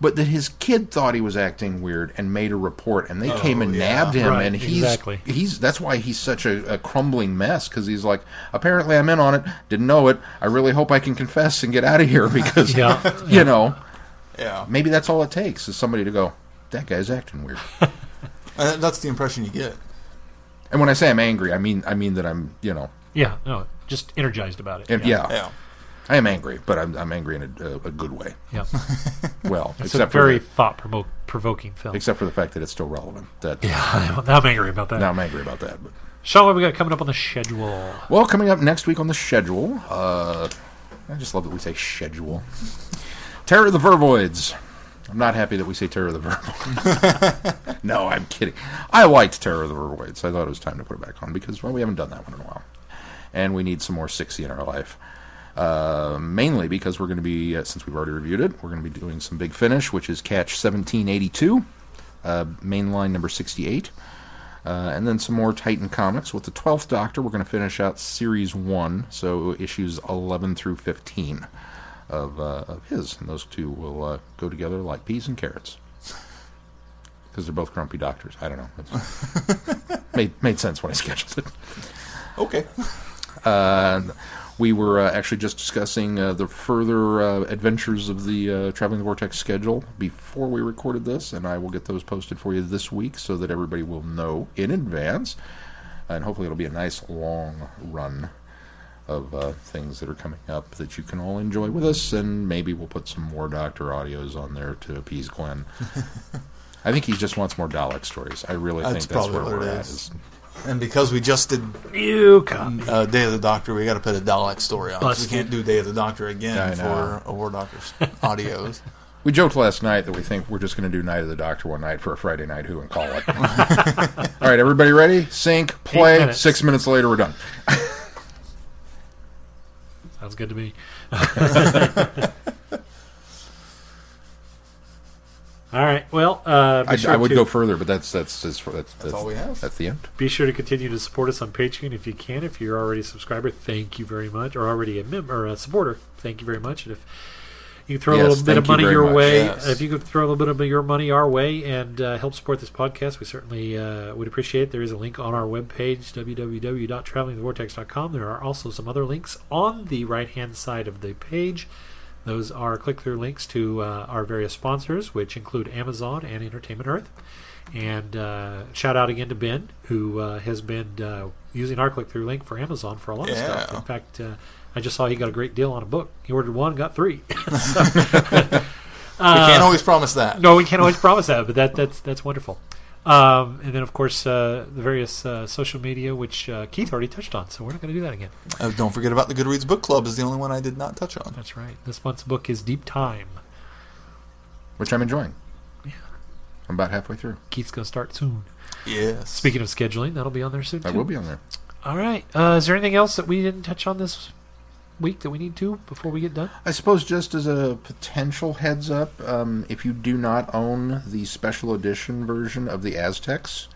But that his kid thought he was acting weird and made a report, and they oh, came and yeah. nabbed him, Right, and he's exactly. he's that's why he's such a, a crumbling mess because he's like apparently I'm in on it, didn't know it. I really hope I can confess and get out of here because Yeah, you know Yeah, maybe that's all it takes is somebody to go that guy's acting weird. and that's the impression you get. and when I say I'm angry, I mean I mean that I'm you know Yeah, no, just energized about it. and, yeah. Yeah, I am angry, but I'm I'm angry in a, a, a good way. yeah. Well, It's a except very thought provoking film. except for the fact that it's still relevant. That Yeah, now I'm angry about that. now I'm angry about that. But Sean, what we got coming up on the schedule? Well, coming up next week on the schedule, uh, I just love that we say schedule. Terror of the Vervoids. I'm not happy that we say Terror of the Vervoids. no, I'm kidding. I liked Terror of the Vervoids. I thought it was time to put it back on because, well, we haven't done that one in a while. And we need some more 60 in our life. Uh, mainly because we're going to be, uh, since we've already reviewed it, we're going to be doing some big finish, which is Catch 1782, uh, mainline number 68. Uh, and then some more Titan comics. With the 12th Doctor, we're going to finish out Series 1, so issues 11 through 15 of, uh, of his. And those two will uh, go together like peas and carrots. Because they're both grumpy doctors. I don't know. Made, made sense when I scheduled it. okay. Uh, we were uh, actually just discussing uh, the further uh, adventures of the uh, Traveling the Vortex schedule before we recorded this, and I will get those posted for you this week so that everybody will know in advance. And hopefully, it'll be a nice long run of uh, things that are coming up that you can all enjoy with us, and maybe we'll put some more Doctor audios on there to appease Glenn. I think he just wants more Dalek stories. I really That's think that's probably where what we're it at. is. is- And because we just did You copy. uh, Day of the Doctor, we got to put a Dalek story on. 'cause We can't do Day of the Doctor again I for a War Doctor's audios. We joked last night that we think we're just going to do Night of the Doctor one night for a Friday night Who and call it. All right, everybody ready? Sync, play. minutes. Six minutes later, we're done. Sounds good to me. All right. Well, uh, be I, sure I would to- go further, but that's that's that's, that's, that's, all we have. That's the end. Be sure to continue to support us on Patreon if you can. If you're already a subscriber, thank you very much. Or already a member or a supporter, thank you very much. And if you can throw a little bit of thank you money your much. way, Yes. if you could throw a little bit of your money our way and uh, help support this podcast, we certainly uh, would appreciate it. There is a link on our webpage, www.travelingthevortex.com. There are also some other links on the right hand side of the page. Those are click through links to uh, our various sponsors, which include Amazon and Entertainment Earth. And uh, shout out again to Ben, who uh, has been uh, using our click through link for Amazon for a lot of stuff. In fact, uh, I just saw he got a great deal on a book. He ordered one, got three. we can't always promise that. no, we can't always promise that, but that that's that's wonderful. Um, and then, of course, uh, the various uh, social media, which uh, Keith already touched on, so we're not going to do that again. Uh, don't forget about the Goodreads Book Club is the only one I did not touch on. That's right. This month's book is Deep Time. which I'm enjoying. Yeah. I'm about halfway through. Keith's going to start soon. Yes. Speaking of scheduling, that'll be on there soon. I too. will be on there. All right. Uh, is there anything else that we didn't touch on this week that we need to before we get done? I suppose just as a potential heads up, um, if you do not own the special edition version of the Aztecs,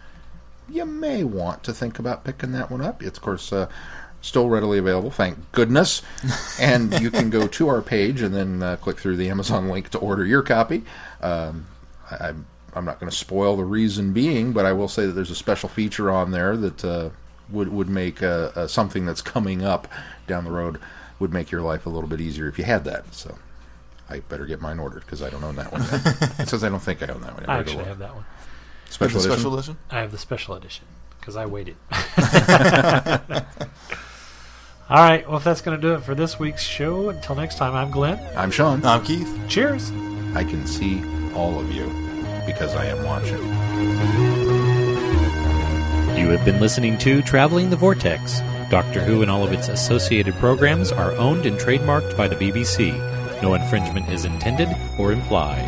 you may want to think about picking that one up. It's of course uh, still readily available, thank goodness. and you can go to our page and then uh, click through the Amazon link to order your copy. Um, I, I'm I'm not going to spoil the reason being, but I will say that there's a special feature on there that uh, would would make uh, uh, something that's coming up down the road would make your life a little bit easier if you had that. So I better get mine ordered because I don't own that one. Yet. it says I don't think I own that one. I better actually have that one. special, edition. special edition? I have the special edition because I waited. All right. Well, if that's going to do it for this week's show, until next time, I'm Glenn. I'm Sean. I'm Keith. Cheers. I can see all of you because I am watching. You have been listening to Traveling the Vortex. Doctor Who and all of its associated programs are owned and trademarked by the BBC. No infringement is intended or implied.